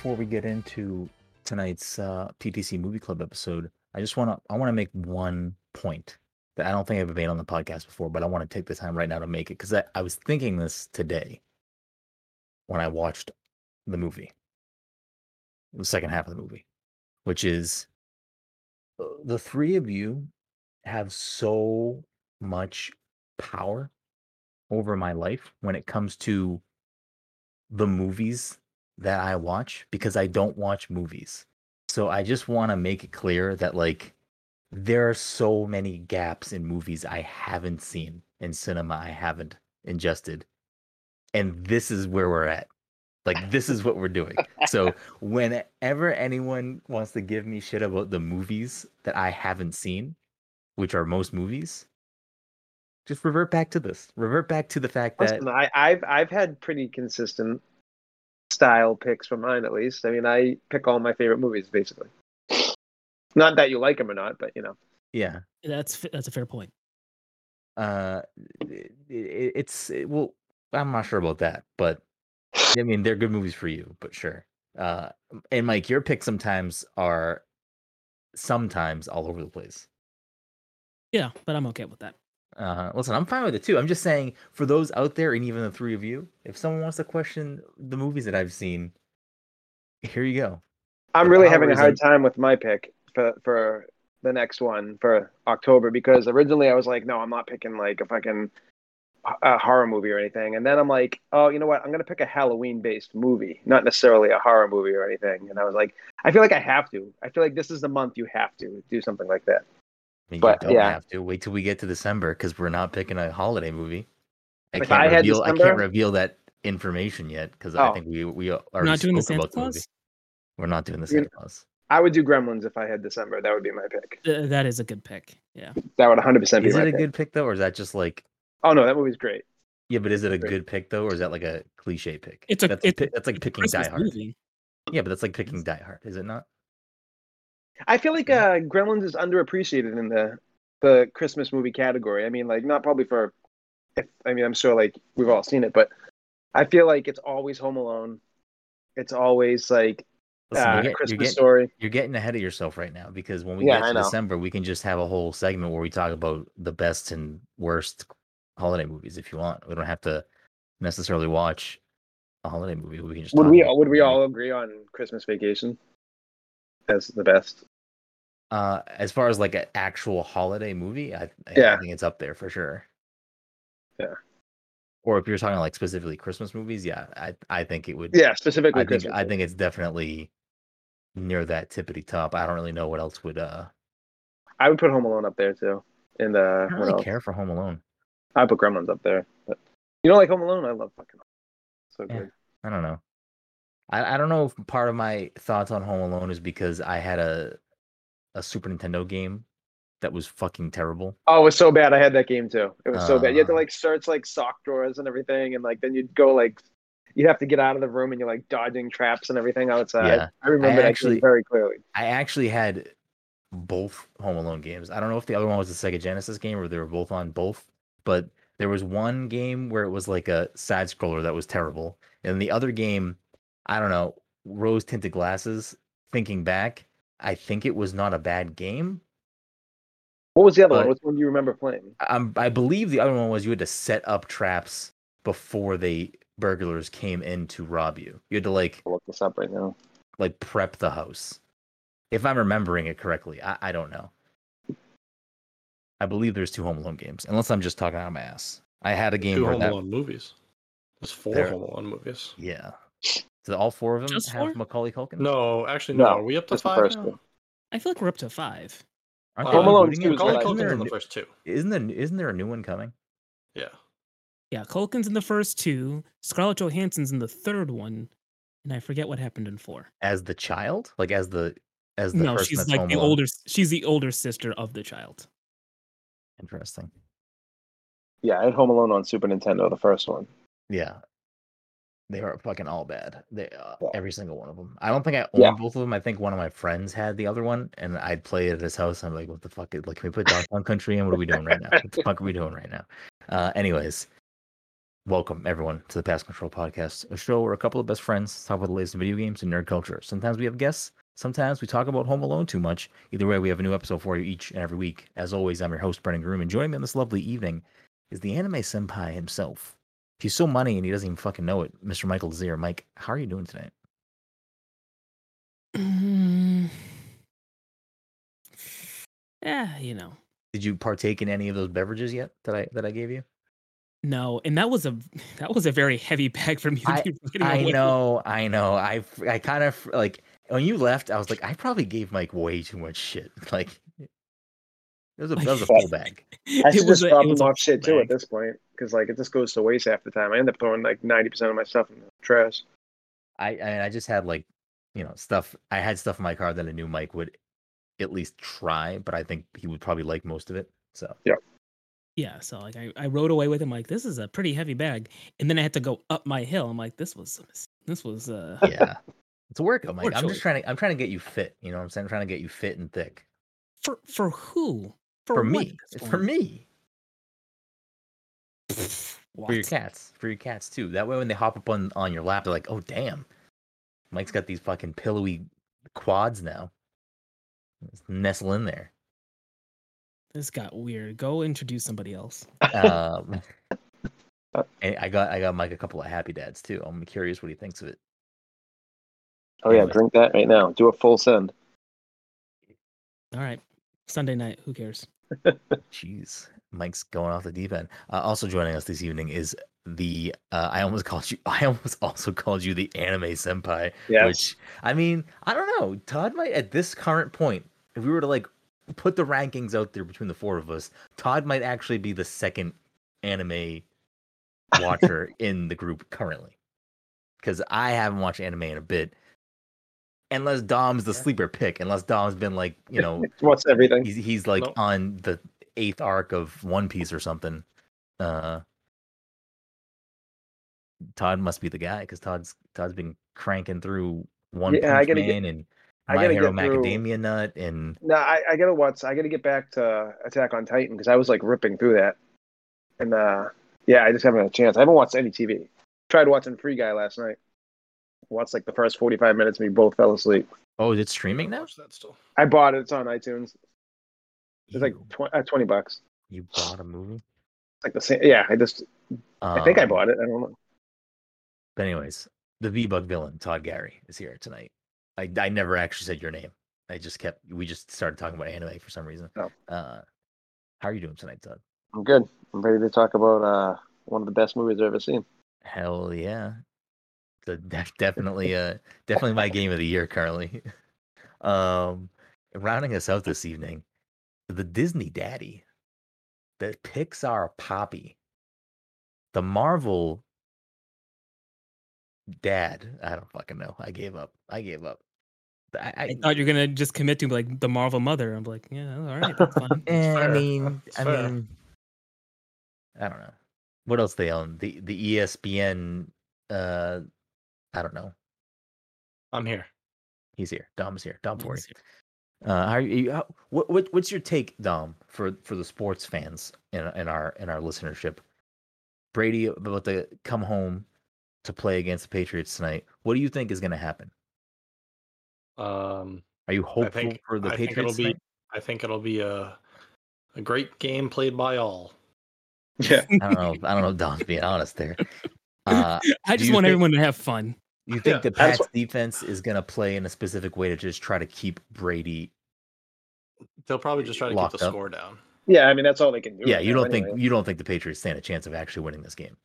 before we get into tonight's uh, PTC Movie Club episode, I just want to I want to make one point that I don't think I've made on the podcast before, but I want to take the time right now to make it because I, I was thinking this today when I watched the movie, the second half of the movie, which is uh, the three of you have so much power over my life when it comes to the movies that I watch because I don't watch movies. So I just want to make it clear that like there are so many gaps in movies I haven't seen in cinema I haven't ingested. And this is where we're at. Like this is what we're doing. So whenever anyone wants to give me shit about the movies that I haven't seen, which are most movies, just revert back to this. Revert back to the fact Listen, that I, I've I've had pretty consistent style picks from mine at least. I mean, I pick all my favorite movies basically. Not that you like them or not, but you know. yeah, That's that's a fair point. uh it, it, it's it, well i'm not sure about that but i mean they're good movies for you but sure uh and mike your picks sometimes are sometimes all over the place Yeah, but I'm okay with that. Uh listen i'm fine with it too i'm just saying for those out there and even the three of you if someone wants to question the movies that i've seen here you go I'm The really having a hard in- time with my pick for for the next one for October because originally I was like, no, I'm not picking like a fucking a horror movie or anything, and then I'm like, oh, you know what? I'm gonna pick a Halloween based movie, not necessarily a horror movie or anything. And I was like, I feel like I have to. I feel like this is the month you have to do something like that. I mean, But, you don't yeah. have to wait till we get to december because we're not picking a holiday movie i If can't I had reveal i can't reveal that information yet because i Oh. think we we We're not doing the Santa about the movie. Claus. We're not doing the Santa Claus. I would do Gremlins if I had December. That would be my pick. Th- that is a good pick. Yeah. That would 100 percent be Is my it a pick. good pick though, or is that just like Oh no, that movie's great. yeah? But is it a Great. good pick though, or is that like a cliche pick? It's a- that's it's a that's like picking Die Hard. movie. Yeah, but that's like picking Die Hard, is it not? I feel like uh, Gremlins is underappreciated in the the Christmas movie category. I mean, like not probably for. If, I mean, I'm sure like we've all seen it, but I feel like it's always Home Alone. It's always like Listen, uh, you're, get- you're Christmas getting, Story. you're getting ahead of yourself right now because when we Yeah, get to. December, we can just have a whole segment where we talk about the best and worst holiday movies if you want. We don't have to necessarily watch a holiday movie. We can just Would talk we about would we all agree on Christmas Vacation as the best? Uh, as far as like an actual holiday movie, I, I Yeah. think it's up there for sure. Yeah. Or if you're talking like specifically Christmas movies, yeah, I I think it would. Yeah, specifically I think Christmas. I think it's definitely near that tippity top. I don't really know what else would. uh I would put Home Alone up there too. And uh, I don't really else? care for Home Alone. I put Gremlins up there. But you don't like Home Alone? I love fucking. Home So Yeah. good. I don't know. I I don't know if part of my thoughts on Home Alone is because I had a a Super Nintendo game that was fucking terrible. Oh, it was so bad. I had that game too. It was so bad. You had to Uh. like search like sock drawers and everything, and like then you'd go like you'd have to get out of the room and you're like dodging traps and everything outside. Yeah. I remember that actually- game very clearly. I actually had both Home Alone games. I don't know if the other one was the Sega Genesis game or they were both on both, but there was one game where it was like a side scroller that was terrible. And the other game, I don't know, rose tinted glasses. Thinking back, I think it was not a bad game. What was the other one? Which one do you remember playing? Um, I believe the other one was you had to set up traps before they burglars came in to rob you. You had to like I'll look this up right now. like prep the house. If I'm remembering it correctly, I, I don't know. I believe there's two Home Alone games, unless I'm just talking out of my ass. I had a game Two where Home that, Alone movies. There's four There- Home Alone movies. yeah. So all four of them Just have four? Macaulay Culkin. No, actually, no. No, Are we up to just the five first now? two. I feel like we're up to five. Aren't Uh, they Home Alone rebooting two it? is Macaulay what I- Isn't Culkin's in the first two. Isn't there isn't there a new one coming? Yeah. Yeah, Culkin's in the first two. Scarlett Johansson's in the third one, and I forget what happened in four. As the child, like as the as the No, person she's that's like Home the Alone? older. She's the older sister of the child. Interesting. Yeah, I had Home Alone on Super Nintendo, the first one. Yeah. They are fucking all bad. They uh, Yeah. every single one of them. I don't think I own Yeah. both of them. I think one of my friends had the other one, and I'd play it at his house. I'm like, what the fuck? is- Like, can we put Donkey Kong Country in? What are we doing right now? What the fuck are we doing right now? Uh, anyways, Welcome, everyone, to the Pass Control Podcast, a show where a couple of best friends talk about the latest video games and nerd culture. Sometimes we have guests, sometimes we talk about Home Alone too much. Either way, we have a new episode for you each and every week. As always, I'm your host, Brennan Groom, and joining me on this lovely evening is the anime senpai himself. He's so money and he doesn't even fucking know it, Mr. Michael Zier. Mike, how are you doing tonight? Mm. Yeah, you know. Did you partake in any of those beverages yet that I that I gave you? No, and that was a that was a very heavy bag for me to I- be putting I know, I know. I I kind of like when you left, I was like, I probably gave Mike way too much shit. Like it was a, that was a full bag. I It should was just a- drop it was off shit full too at this point because like it just goes to waste half the time. I end up throwing like ninety percent of my stuff in the trash. I I, I just had like you know stuff. I had stuff in my car that I knew Mike would at least try, but I think he would probably like most of it. So Yeah, Yeah, so like I, I rode away with him like this is a pretty heavy bag, and then I had to go up my hill. I'm like, this was this was uh yeah, it's a workout, Mike. Poor I'm just trying to I'm trying to get you fit. You know, what I'm saying I'm trying to get you fit and thick for for who for, what me. For point? Me. for your cats, for your cats too. That way, when they hop up on on your lap, they're like, "Oh, damn, Mike's got these fucking pillowy quads now." Just nestle in there. This got weird. Go introduce somebody else. Um, and I got I got Mike a couple of happy dads too. I'm curious what he thinks of it. Oh yeah, drink that right now. Do a full send. All right, Sunday night. Who cares? Jeez, Mike's going off the deep end. Uh, also joining us this evening is the uh, I almost called you. I almost also called you the anime senpai. Yes. Which I mean, I don't know. Todd might at this current point, if we were to like put the rankings out there between the four of us, Todd might actually be the second anime watcher in the group currently. Because I haven't watched anime in a bit. Unless Dom's the sleeper pick, unless Dom's been like, you know, What's everything? he's he's like Nope. on the eighth arc of One Piece or something. Uh Todd must be the guy because Todd's Todd's been cranking through One Yeah, I Punch gotta get- Man and I My gotta Hero get through- Nut and No, I, I gotta watch. I gotta get back to Attack on Titan because I was like ripping through that, and uh, yeah, I just haven't had a chance. I haven't watched any TV. Tried watching Free Guy last night. Watched like the first forty-five minutes, and we both fell asleep. oh, is it streaming now? That still. I bought it. It's on iTunes. It's like tw- uh, twenty bucks. you bought a movie. It's like the same. Yeah, I just. I think I Um, bought it. I don't know. But anyways, the V Bug villain Todd Gary is here tonight. I I never actually said your name. I just kept we just started talking about anime for some reason. Oh. Uh, how are you doing tonight, Todd? I'm good. I'm ready to talk about uh one of the best movies I've ever seen. Hell yeah. The, def- definitely uh definitely my game of the year currently. um rounding us out this evening, the Disney Daddy, the Pixar Poppy, the Marvel Dad. I don't fucking know. I gave up. I gave up. I, I, I thought you're gonna just commit to like the Marvel mother. I'm like, yeah, all right, that's fine. eh, I mean, That's I fair. mean, I don't know. What else they own? The the ESPN. Uh, I don't know. I'm here. He's here. Dom's here. Dom for Let's see. Uh, how are you? How, what, what what's your take, Dom, for for the sports fans in in our in our listenership? Brady about to come home to play against the Patriots tonight. What do you think is going to happen? Um, Are you hopeful think for the I think it'll be? I think it'll be a a great game played by all. Yeah. I don't know. I don't know. Dom's being honest there. Uh, I just want think- everyone to have fun. You think Yeah, the that's Pats what- defense is going to play in a specific way to just try to keep Brady? They'll probably just try to keep the up. score down. Yeah, I mean that's all they can do. Yeah, right you don't think anyway. you don't think the Patriots stand a chance of actually winning this game?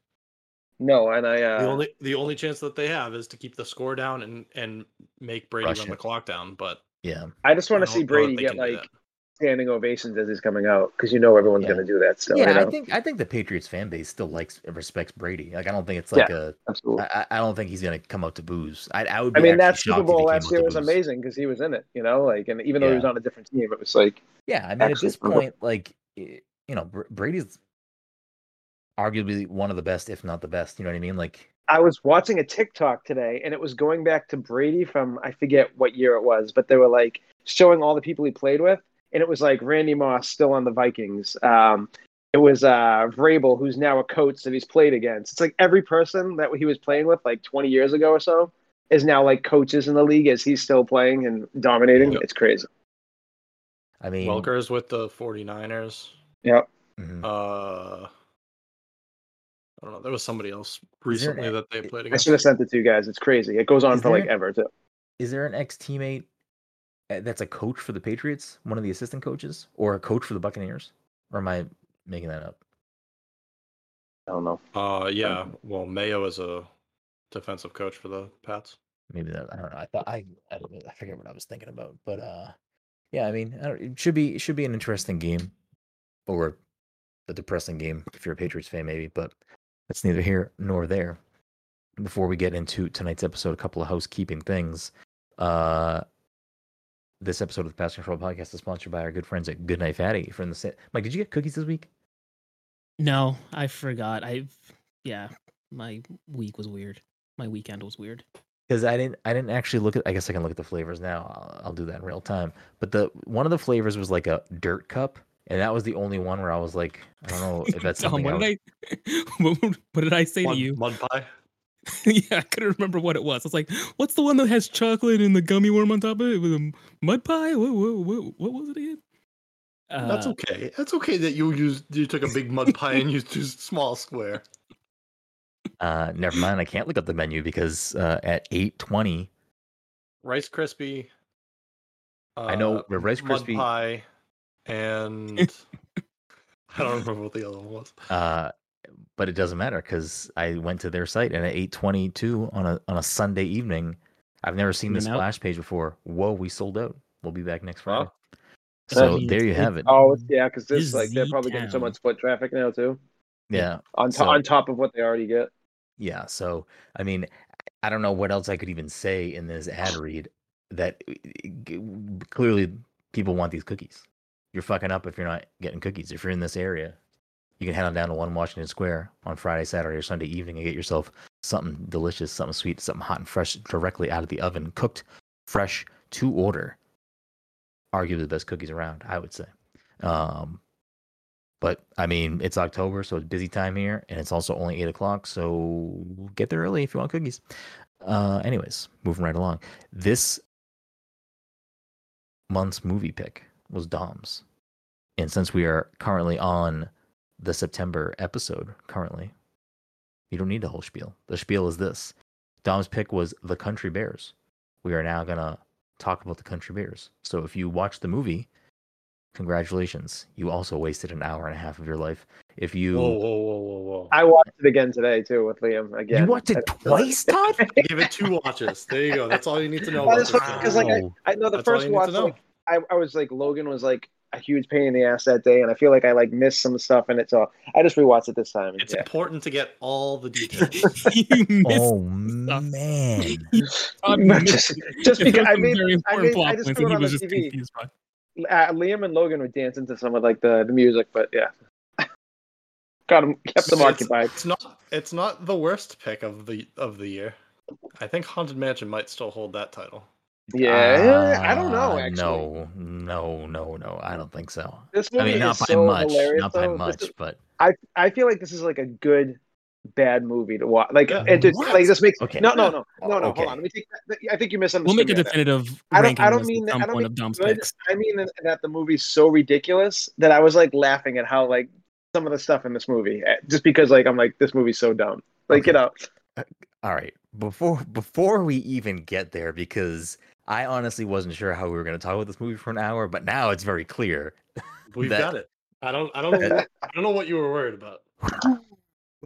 No, and I uh the only the only chance that they have is to keep the score down and and make Brady Rush run it. the clock down. But Yeah, I just want to see Brady get like that. Standing ovations as he's coming out because you know everyone's Yeah. going to do that still. yeah. you I think I think the Patriots fan base still likes respects Brady. Like I don't think it's like a absolutely. I, I- don't think he's gonna come out to booze. I, I would. I mean, that Super Bowl last year was amazing because he was in it, you know, like, and even though he was on a different team, it was like, Yeah, I mean, at this point, like eh, you know, Brady's arguably one of the best, if not the best. You know what I mean? Like, I was watching a TikTok today, and it was going back to Brady from I forget what year it was, but they were like showing all the people he played with, and it was like Randy Moss still on the Vikings. Um, it was uh Vrabel, who's now a coach that he's played against. It's like every person that he was playing with like 20 years ago or so is now like coaches in the league as he's still playing and dominating. Yep. It's crazy. I mean, Welker's with the 49ers. Yep. mhm. Uh, I don't know. There was somebody else recently an- that they played against. I should have sent it to you guys. It's crazy. It goes on Is for like there- ever too. is there an ex teammate that's a coach for the Patriots, one of the assistant coaches, or a coach for the Buccaneers? Or am I making that up? I don't know. Uh, yeah. Well, Mayo is a defensive coach for the Pats. Maybe that I don't know. I thought I I, don't know, I forget what I was thinking about, but uh, yeah. I mean, I don't, it should be it should be an interesting game, or a depressing game if you're a Patriots fan, maybe. But that's neither here nor there. Before we get into tonight's episode, a couple of housekeeping things. Uh, this episode of the Pass Control Podcast is sponsored by our good friends at Goodnight Fatty from the. Sa- Mike, did you get cookies this week? No, I forgot. I yeah, my week was weird. My weekend was weird. because I didn't I didn't actually look at I guess I can look at the flavors now. I'll, I'll do that in real time. But the one of the flavors was like a dirt cup, and that was the only one where I was like, I don't know if that's Tom, something. what I did I what, what did I say Mud, to you? mud pie. yeah, I couldn't remember what it was. I was like, "What's the one that has chocolate and the gummy worm on top of it with a mud pie? What what what, what was it again?" That's Uh, okay. That's okay that you used you took a big mud pie and used too small square. Uh, never mind. I can't look up the menu because uh, at eight twenty, Rice Krispie. Uh, I know the Rice mud Krispie- pie, and I don't remember what the other one was. uh, but it doesn't matter because I went to their site and at eight twenty two on a on a Sunday evening, I've never seen this In splash page before. Whoa, we sold out. We'll be back next Wow. Friday. So means there you have it. Oh, yeah, because this like they're probably getting so much foot traffic now too. Yeah. On to- So- on top of what they already get. Yeah, so I mean, I don't know what else I could even say in this ad read that eh, eh, clearly people want these cookies. You're fucking up if you're not getting cookies. If you're in this area, you can head on down to One Washington Square on Friday, Saturday, or Sunday evening and get yourself something delicious, something sweet, something hot and fresh directly out of the oven, cooked fresh to order. Arguably the best cookies around, I would say. Um, but I mean, it's October, so it's busy time here, and it's also only eight o'clock. So get there early if you want cookies. Uh, anyways, moving right along. This month's movie pick was Dom's, and since we are currently on the September episode, currently, you don't need the whole spiel. The spiel is this: Dom's pick was The Country Bears. We are now gonna talk about The Country Bears. So if you watch the movie congratulations you also wasted an hour and a half of your life if you Whoa, whoa, whoa, whoa, whoa! I watched it again today too with Liam again. you watched it I- twice todd Give it two watches. There you go. That's all you need to know. That about is this funny, film. 'cause, like, Wow. I know the That's first you watch, like, I, I was like Logan was like a huge pain in the ass that day, and I feel like I like missed some stuff in it, so I just rewatched it this time. and It's yeah. important to get all the details. oh man just, just because I some mean, I important mean, I just points, threw it on was the TV. Uh, Liam and Logan were dancing to some of like the, the music, but yeah, got them kept them It's- occupied. It's not. It's not the worst pick of the of the year. I think Haunted Mansion might still hold that title. Yeah, I don't know. Uh, Actually, no no no no i don't think so this i movie mean not is by so much hilarious. not by though. This much is- but I I feel like this is like a good bad movie to watch. Like Yeah. it just What? like this makes Okay. no no no no no. Okay. Hold on, let me take. That. I think you misunderstood. We'll make a me on that. definitive I don't- I don't mean that- I don't mean of Dom's good. picks. I mean that, that the movie's so ridiculous that I was like laughing at how like some of the stuff in this movie, eh, just because like I'm like this movie's so dumb. Like Okay. you know, all right before before we even get there because i honestly wasn't sure how we were going to talk about this movie for an hour but now it's very clear We've That- got it. I don't. I don't. Know, I don't know what you were worried about.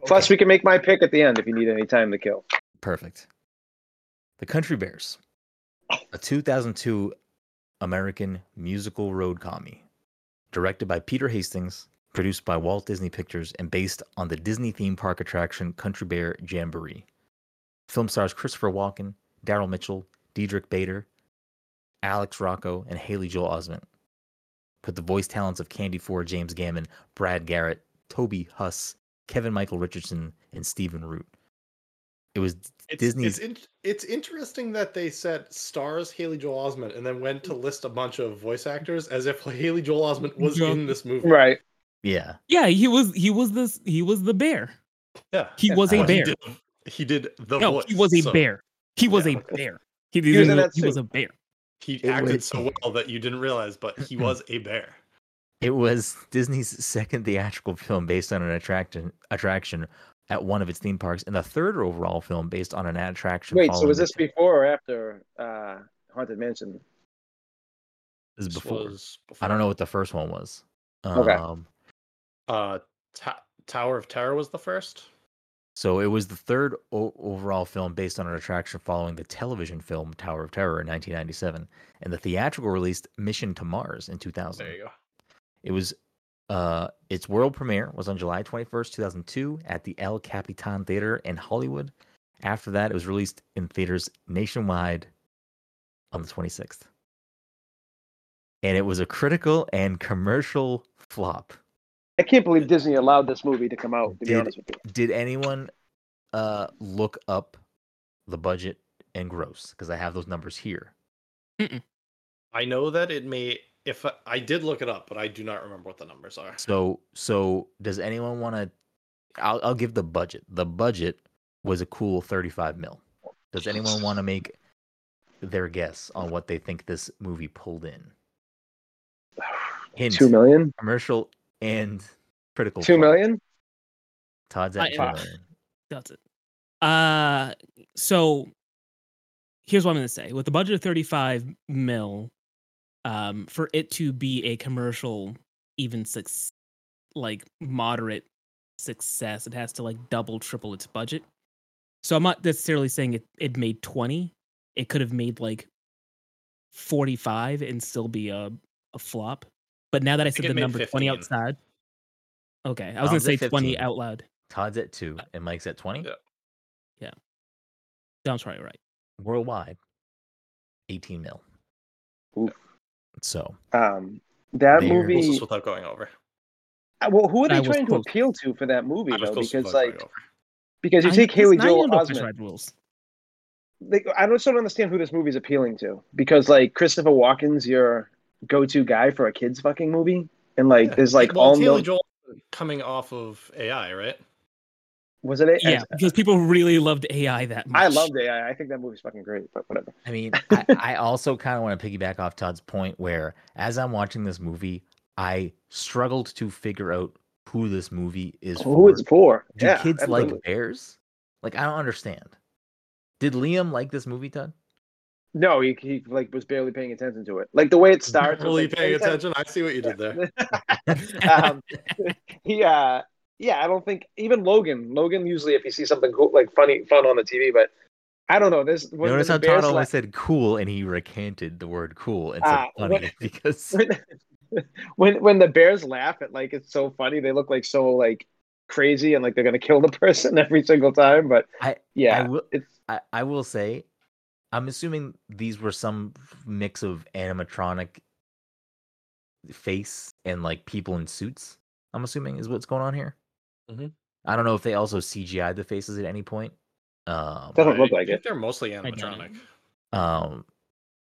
plus we can make my pick at the end if you need any time to kill. Perfect. The Country Bears, a 2002 American musical road comedy, directed by Peter Hastings, produced by Walt Disney Pictures, and based on the Disney theme park attraction Country Bear Jamboree. Film stars Christopher Walken, Daryl Mitchell, Diedrich Bader, Alex Rocco, and Haley Joel Osment. Put the voice talents of Candy Ford, James Gammon, Brad Garrett, Toby Huss, Kevin Michael Richardson, and Stephen Root. It was It's, Disney's- It's, in, it's interesting that they said stars Haley Joel Osment and then went to list a bunch of voice actors as if Haley Joel Osment was Yeah. in this movie. Right. Yeah. Yeah, he was he was this he was the bear. Yeah. He was a But he bear. did, he did the No, voice. he was a so bear. He was yeah. a bear. He, was in he that was a bear. He It acted was- so well that you didn't realize, but he was a bear. It was Disney's second theatrical film based on an attraction attraction at one of its theme parks, and the third overall film based on an attraction. Wait, so following was the this before or after uh, Haunted Mansion? This is This before. was I don't know what the first one was. Okay. Um, Uh, Ta- Tower of Terror was the first. So it was the third o- overall film based on an attraction following the television film Tower of Terror in 1997 and the theatrical release Mission to Mars in 2000. There you go. It was uh its world premiere was on July 21st, 2002 at the El Capitan Theater in Hollywood. After that, it was released in theaters nationwide on the 26th. And it was a critical and commercial flop. I can't believe Disney allowed this movie to come out. To be Did- honest with you, Did anyone uh look up the budget and gross? Because I have those numbers here. I know that it may. If I, I did look it up, but I do not remember what the numbers are. So so does anyone want to? I'll I'll give the budget. The budget was a cool thirty-five mil. Does anyone want to make their guess on what they think this movie pulled in? Hint: two million. commercial and critical. Two flop. million. Todd's at I- two uh, million. That's it. Uh so here's what I'm gonna say. With the budget of 35 mil, um, for it to be a commercial, even suc like moderate success, it has to like double, triple its budget. So I'm not necessarily saying it, it made 20. It could have made like 45 and still be a, a flop. But now that I said it the made number 20 outside. Okay. I was gonna say 20 out loud. Todd's at two and Mike's at twenty. Yeah. Sounds probably right. Worldwide, eighteen mil. Oof. So Um, that There. movie. Closest without going over. Uh, Well, who are they I trying to close. appeal to for that movie I was though? Because like, because you I- take Haley now Joel Osment, rules. like, I don't sort of understand who this movie is appealing to. Because like Christopher Walken's your go-to guy for a kids fucking movie, and like Yeah. there's like well, all it's Haley no. Joel coming off of AI, right? Was it? A, Yeah, because people really loved AI that much. I loved AI. I think that movie's fucking great, but whatever. I mean, I, I also kind of want to piggyback off Todd's point where, as I'm watching this movie, I struggled to figure out who this movie is Who for. it's for? Do yeah, kids absolutely. like bears? Like, I don't understand. Did Liam like this movie, Todd? No, he, he like was barely paying attention to it. Like the way it starts. with, Really like, paying anytime- attention. I see what you did there. um, he uh yeah i don't think even logan logan usually if you see something cool like funny fun on the tv but i don't know this when, Notice when how the Todd Bears only left- said cool and he recanted the word cool and said Ah, funny what- because when, when when the bears laugh at like it's so funny they look like so like crazy and like they're gonna kill the person every single time but I- yeah I will it's I, I will say, I'm assuming these were some mix of animatronic face and like people in suits. I'm assuming is what's going on here. Mhm. I don't know if they also CGI'd the faces at any point. Um, Doesn't look like think it. They're mostly animatronic. um,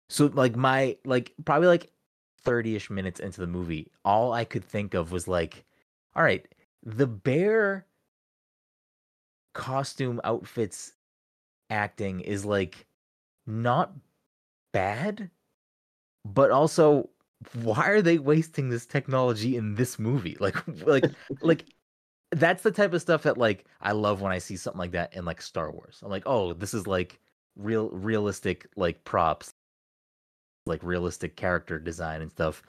so like my like probably like 30ish minutes into the movie, all I could think of was like, all right, the bear costume outfits acting is like not bad, but also why are they wasting this technology in this movie? Like like like that's the type of stuff that like I love when I see something like that in like Star Wars. I'm like, oh, this is like real realistic like props, like realistic character design and stuff.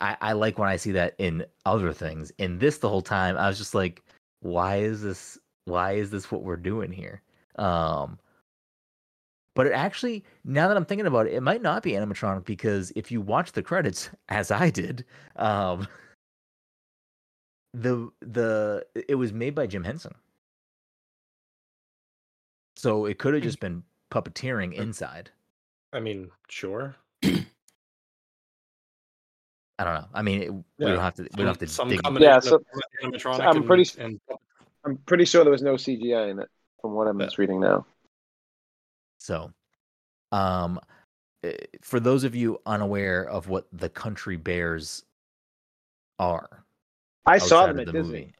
I, I like when I see that in other things. In this the whole time, I was just like, why is this why is this what we're doing here? Um but it actually, now that I'm thinking about it, it might not be animatronic because if you watch the credits, as I did, um, the the it was made by Jim Henson, so it could have Hmm. just been puppeteering inside. I mean, sure. I don't know. I mean, it, we don't have to. We don't have to some dig. combination Yeah, of so- animatronic I'm and, pretty- and i'm pretty sure there was no cgi in it from what i'm Yeah. just reading now So, um, eh, for those of you unaware of what the country bears are, I saw them of at the Disney. movie.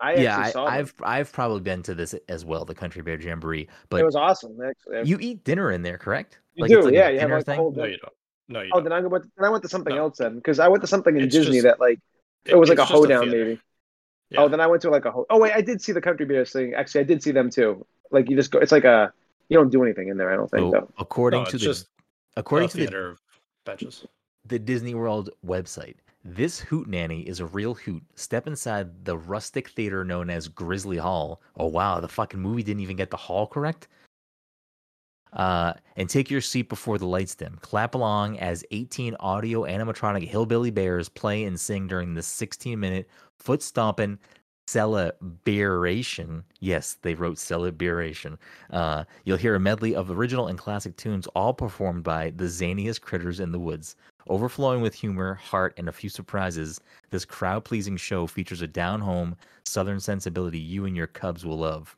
I yeah, actually I, saw them. I've I've probably been to this as well, the Country Bear Jamboree. But it was awesome. Actually. you eat dinner in there, correct? You like do, it's like yeah. a You have dinner like thing. No, you don't. No, you Oh, don't. then I went. Then I went to something No. else then, because I went to something in It's Disney just- that like it was like a hoedown theater. maybe. Yeah. Oh, then I went to like a ho- oh wait, I did see the Country Bears thing. Actually, I did see them too. Like you just go. It's like a you don't do anything in there. I don't think So though. according No, to the just according to the benches. the Disney World website. This hoot nanny is a real hoot. Step inside the rustic theater known as Grizzly Hall. Oh wow, the fucking movie didn't even get the hall correct. Uh, and take your seat before the lights dim. Clap along as 18 audio animatronic hillbilly bears play and sing during the 16 minute foot stomping celebration. Yes, they wrote celebration. Uh, you'll hear a medley of original and classic tunes, all performed by the zaniest critters in the woods. Overflowing with humor, heart, and a few surprises, this crowd pleasing show features a down home, southern sensibility you and your cubs will love.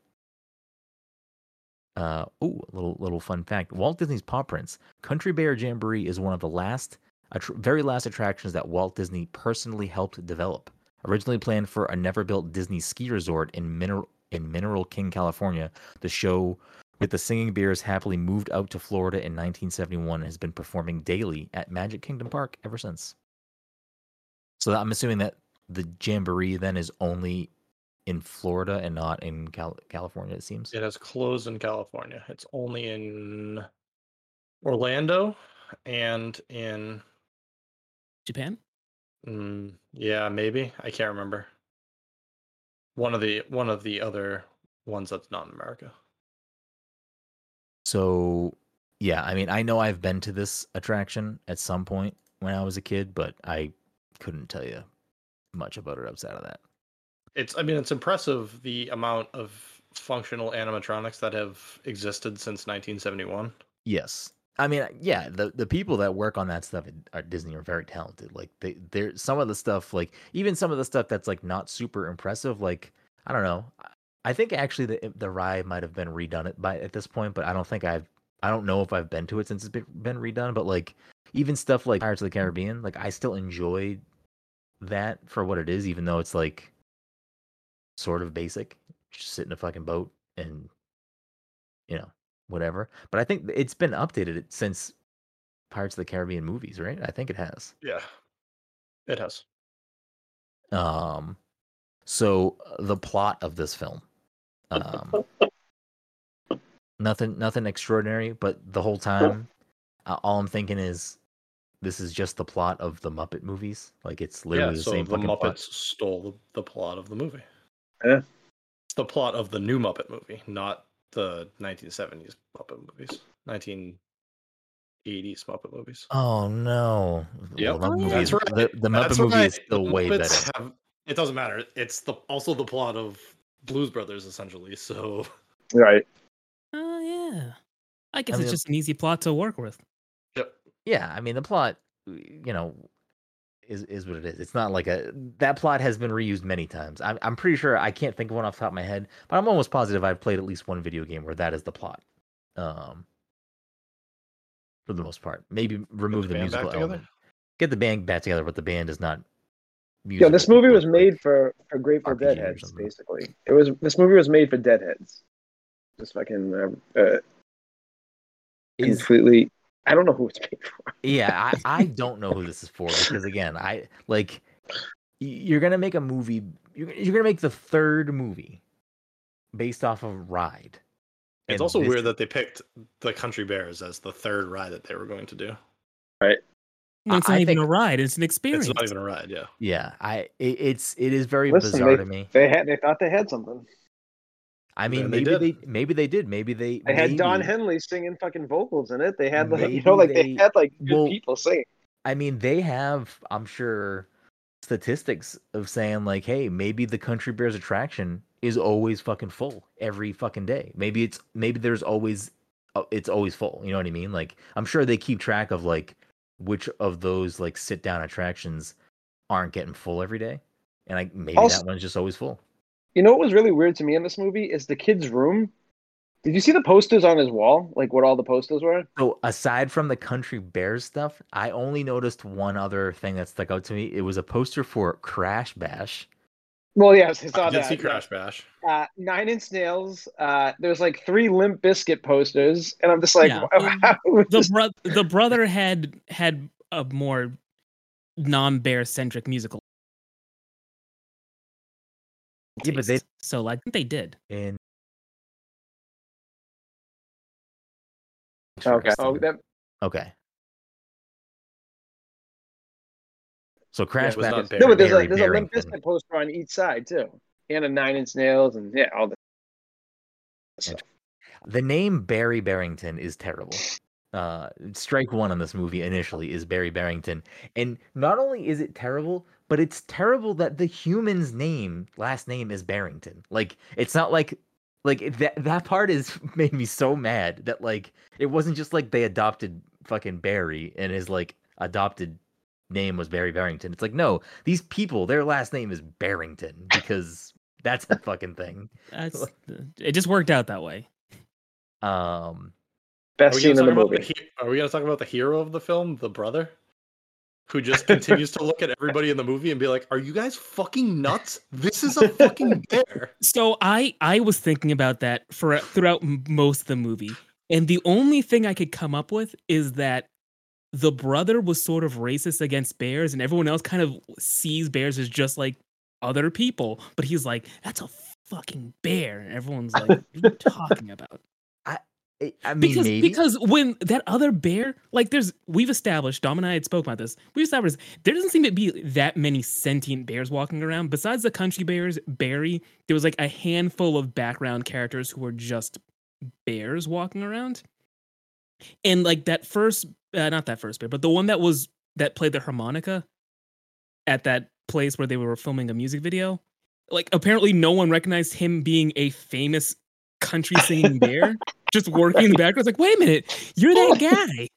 Uh, oh, a little little fun fact: Walt Disney's Paw Prints Country Bear Jamboree is one of the last, attr very last attractions that Walt Disney personally helped develop. Originally planned for a never-built Disney ski resort in Mineral in Mineral King, California, the show with the Singing Bears happily moved out to Florida in 1971 and has been performing daily at Magic Kingdom Park ever since. So I'm assuming that the Jamboree then is only in Florida and not in Cal- California. It seems. It has closed in California. It's only in Orlando and in Japan. Mm, yeah, maybe. I can't remember. One of the one of the other ones that's not in America. So, yeah, I mean, I know I've been to this attraction at some point when I was a kid, but I couldn't tell you much about it outside of that. It's I mean it's impressive the amount of functional animatronics that have existed since 1971. Yes. I mean, yeah, the the people that work on that stuff at, at Disney are very talented. Like they they're some of the stuff like even some of the stuff that's like not super impressive like I don't know. I- think actually the the ride might have been redone it by at this point, but I don't think I've I don't know if I've been to it since it's been, been redone, but like even stuff like Pirates of the Caribbean, like I still enjoy that for what it is even though it's like sort of basic. Just sit in a fucking boat and you know, whatever. But I think it's been updated since Pirates of the Caribbean movies, right? I think it has. Yeah. It has. Um, so uh, the plot of this film, um, nothing, nothing extraordinary, but the whole time, uh, all I'm thinking is, this is just the plot of the Muppet movies. Like it's literally yeah, the so same the fucking Muppets plot. stole the, the plot of the movie. Yeah. It's the plot of the new Muppet movie, not the 1970s Muppet movies. 1980s Muppet movies. Oh no! Yep, Well, the movie that's right. The, the Muppet That's movie right. is still The way Muppets better. have- it doesn't matter. It's the also the plot of Blues Brothers essentially. So Right. Oh yeah. I guess I it's just an easy plot to work with. yep. yeah i mean the plot you know is is what it is it's not like a that plot has been reused many times i'm, I'm pretty sure i can't think of one off the top of my head but i'm almost positive i've played at least one video game where that is the plot um for the most part maybe remove the, band back musical together? element get the band back together but the band is not Yeah, this movie was made for for Grateful RPG Deadheads. Basically, it was this movie was made for Deadheads. Just fucking uh, uh, is, completely. I don't know who it's made for. yeah I, I don't know who this is for because again i like you're gonna make a movie you're, you're gonna make the third movie based off of ride It's And also this- weird that they picked the Country Bears as the third ride that they were going to do. Well, it's not I even think- a ride; it's an experience. It's not even a ride, yeah. Yeah, I it, it's it is very Listen, bizarre they, to me. they had they thought they had something. I mean, And they maybe they, did. maybe they did. Maybe they They had Don Henley singing fucking vocals in it. They had like you know like they- they, had like good well, people singing. I mean, they have, I'm sure, statistics of saying like, hey, maybe the Country Bears attraction is always fucking full every fucking day. Maybe it's maybe there's always uh, it's always full. You know what I mean? Like, I'm sure they keep track of like which of those like sit down attractions aren't getting full every day, and like maybe Also- that one's just always full. You know what was really weird to me in this movie is the kid's room. Did you see the posters on his wall? Like what all the posters were? So aside from the Country Bears stuff, I only noticed one other thing that stuck out to me. It was a poster for Crash Bash, Well, yes, I I saw did that. see yeah. Crash Bash. Uh, Nine Inch Nails. Uh, there's like three Limp Bizkit posters, and I'm just like, Yeah. wow, the this- bro- the brother had had a more non-bear centric musical. Yeah, but they- so I think they did. In okay. Oh, that, okay. So Crash it was Bash not is Barry- no, but there's a Barry there's a Limp Barrington. Poster on each side too, and a Nine Inch Nails, and yeah, all the. stuff. The name Barry Barrington is terrible. Uh, strike one on this movie initially is Barry Barrington, and not only is it terrible, but it's terrible that the human's name, last name, is Barrington. Like, it's not like, like that. That part is made me so mad that like it wasn't just like they adopted fucking Barry and his like adopted name was Barry Barrington. It's like no, these people, their last name is Barrington because that's a fucking thing. That's it. Just worked out that way. Um. Best scene in the movie. the are we gonna talk about the hero of the film, the brother? Who just continues to look at everybody in the movie and be like, Are you guys fucking nuts? This is a fucking bear. So I I was thinking about that for throughout most of the movie, and the only thing I could come up with is that the brother was sort of racist against bears, and everyone else kind of sees bears as just like other people. But he's like, "That's a fucking bear," and everyone's like, "What are you talking about?" I, mean, because maybe. because when that other bear like there's we've established Dom and I had spoke about this we've established there doesn't seem to be that many sentient bears walking around. Besides the country bears Barry there was like a handful of background characters who were just bears walking around. And like that first uh, not that first bear but the one that was that played the harmonica at that place where they were filming a music video like apparently no one recognized him being a famous country singing bear just working in the background. It's like, wait a minute, you're that guy.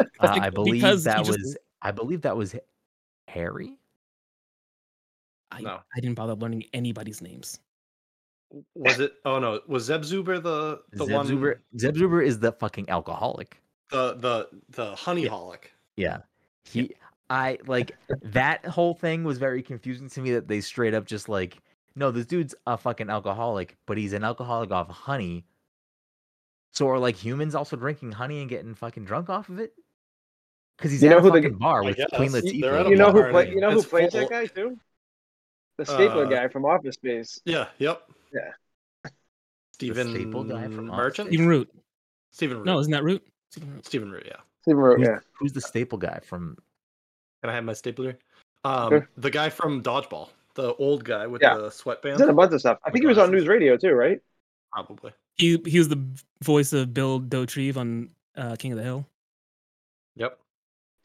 uh, like, I believe because he that just- was. I believe that was Harry. I, No. I didn't bother learning anybody's names. Was it oh no, was Zeb Zuber the the Zeb one Zuber. Zeb Zuber is the fucking alcoholic. the the the honey holic? Yeah. He. I like that whole thing was very confusing to me that they straight up just like no this dude's a fucking alcoholic but he's an alcoholic off honey. So are like humans also drinking honey and getting fucking drunk off of it? Because he's You at know a who the- fucking bar with guess. Queen You- Latifah. they're at a You know who play, you know who it's plays full- that guy too? The stapler Uh, guy from Office Space. Yeah, yep. Yeah. Stephen staple guy from Merchant? Office Stephen Root. Stephen Root. No, isn't that Root? Stephen Root. Stephen Root, yeah. Stephen Root, Who's, yeah. who's the staple guy from? Can I have my stapler? Um, Sure. the guy from Dodgeball, the old guy with Yeah. the sweatband. He's in a bunch of stuff. I think he was on news radio too, right? Probably. He he was the voice of Bill Dauterive on uh, King of the Hill. Yep.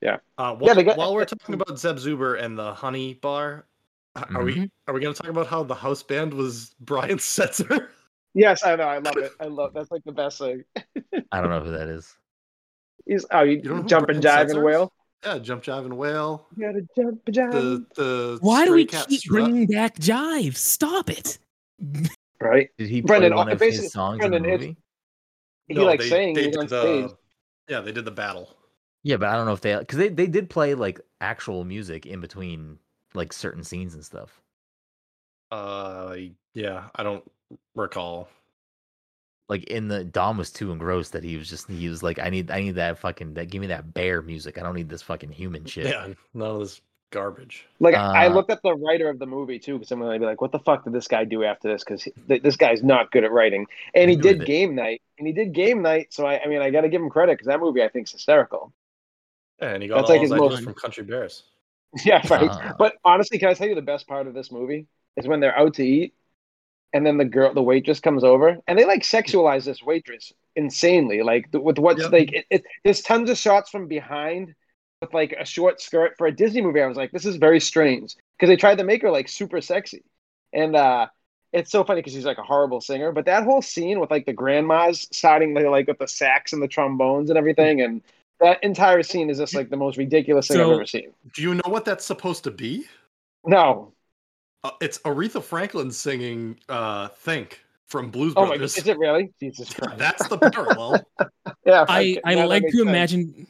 Yeah. Uh, Yeah, while, they got- while we're talking about Zeb Zuber and the Honey Bar, h- are we are we going to talk about how the house band was Brian Setzer? Yes, I know. I love it. I love that's like the best thing. I don't know who that is. He's oh, you, You don't jump and Brian jive and Setzer wail. yeah, Jump Jive and Wail. You gotta jump and jive. The the Why do we keep Strut. bringing back Jive? Stop it. right? Did he Brendan, play one of his songs Brendan, in the movie? He No, like they- saying they he's did the- stage. Yeah, they did the battle. Yeah, but I don't know if they because they they did play like actual music in between like certain scenes and stuff. Uh, yeah, I don't recall. Like in the Dom was too engrossed that he was just he was like I need I need that fucking that give me that bear music. I don't need this fucking human shit. Yeah, none of this garbage. Like I Uh, looked at the writer of the movie too, because someone would be like, "What the fuck did this guy do after this?" Because th- this guy's not good at writing, and he did is it? Game Night, and he did Game Night. So I, I mean, I got to give him credit because that movie I think is hysterical. Yeah, and he got That's all like his his ideas most- from Country Bears. yeah, right. Uh, But honestly, can I tell you the best part of this movie is when they're out to eat, and then the girl, the waitress, comes over, and they like sexualize this waitress insanely, like with what's Yep. like. It, it, there's tons of shots from behind with like a short skirt for a Disney movie. I was like, this is very strange because they tried to make her like super sexy, and uh it's so funny because she's like a horrible singer. But that whole scene with like the grandmas starting like, like with the sax and the trombones and everything, and that entire scene is just like the most ridiculous thing I've ever seen. Do you know what that's supposed to be? No, Uh, it's Aretha Franklin singing uh, "Think" from Blues Oh my! Brothers. Is it really? Jesus Christ! That's the parallel. yeah. I okay, I like to sense. imagine.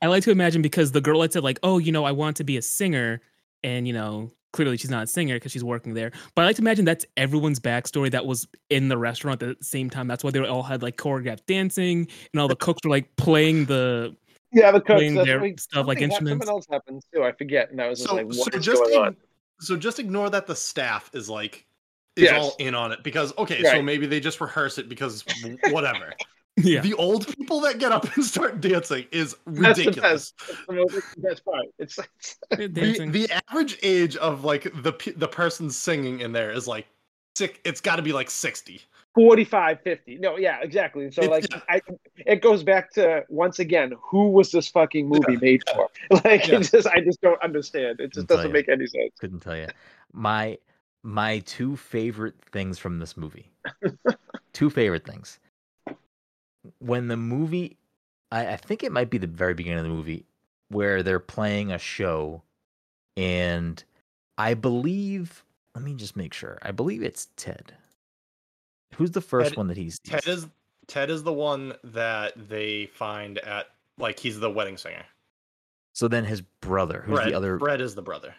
I like to imagine because the girl had said like, "Oh, you know, I want to be a singer," and you know, clearly she's not a singer because she's working there. But I like to imagine that's everyone's backstory that was in the restaurant at the same time. That's why they all had like choreographed dancing and all the cooks were like playing the Yeah, the cooks. playing their what- stuff like something instruments. Something else happened too. I forget, and I was just So, like, so "What is just going on?" so just ignore that the staff is like is Yes. all in on it because okay, so maybe they just rehearse it because whatever. yeah. The old people that get up and start dancing is ridiculous. That's the most that's the best part. It's, it's The, the average age of like the the person singing in there is like sick. It's got to be like sixty. 45, 50. No, yeah, exactly. So like, yeah. I, it goes back to once again, who was this fucking movie made for? Like, Yeah. just, I just don't understand. It just I'll doesn't you. make any sense. Couldn't tell you. My my two favorite things from this movie. two favorite things. When the movie, I, I think it might be the very beginning of the movie where they're playing a show, and I believe. Let me just make sure. I believe it's Ted. Who's the first Ted- one that he's? Ted is Ted is the one that they find at like he's the wedding singer. So then his brother, who's Brett, the other? Brett is the brother.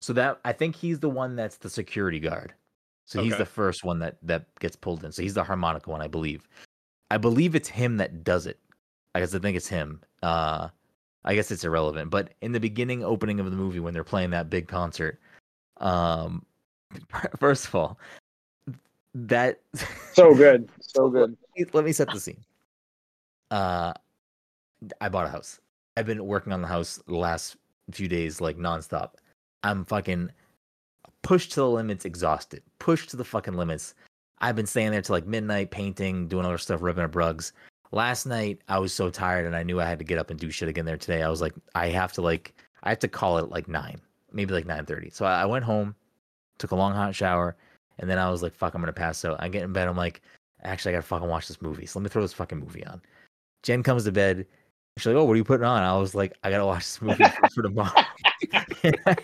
So that I think he's the one that's the security guard. So he's the first one that that gets pulled in. So he's the harmonica one, I believe. I believe it's him that does it. I guess I think it's him. Uh I guess it's irrelevant. But in the beginning opening of the movie when they're playing that big concert, um first of all, that So good. So good. let me- let me set the scene. Uh, I bought a house. I've been working on the house the last few days, like nonstop. I'm fucking pushed to the limits, exhausted. Pushed to the fucking limits. I've been staying there till like midnight, painting, doing other stuff, ripping up rugs. Last night, I was so tired, and I knew I had to get up and do shit again there today. I was like, I have to like, I have to call it like nine, maybe like nine thirty. So I went home, took a long hot shower, and then I was like, fuck, I'm gonna pass out. I get in bed, I'm like, actually, I gotta fucking watch this movie. So let me throw this fucking movie on. Jen comes to bed. She's like, oh, what are you putting on? I was like, I gotta watch this movie for, tomorrow. and, I,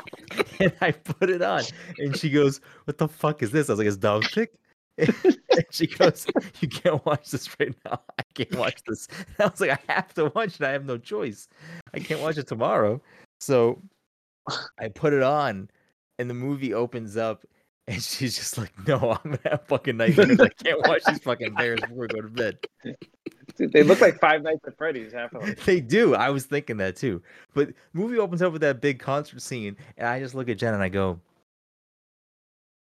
and I put it on, and she goes, "What the fuck is this?" I was like, "It's dog pick." and she goes, "You can't watch this right now. I can't watch this." And I was like, "I have to watch it. I have no choice. I can't watch it tomorrow." So I put it on, and the movie opens up, and she's just like, "No, I'm gonna have fucking nightmares. I can't watch these fucking bears before I go to bed." Dude, they look like Five Nights at Freddy's, half of them. They do. I was thinking that too. But movie opens up with that big concert scene, and I just look at Jen and I go,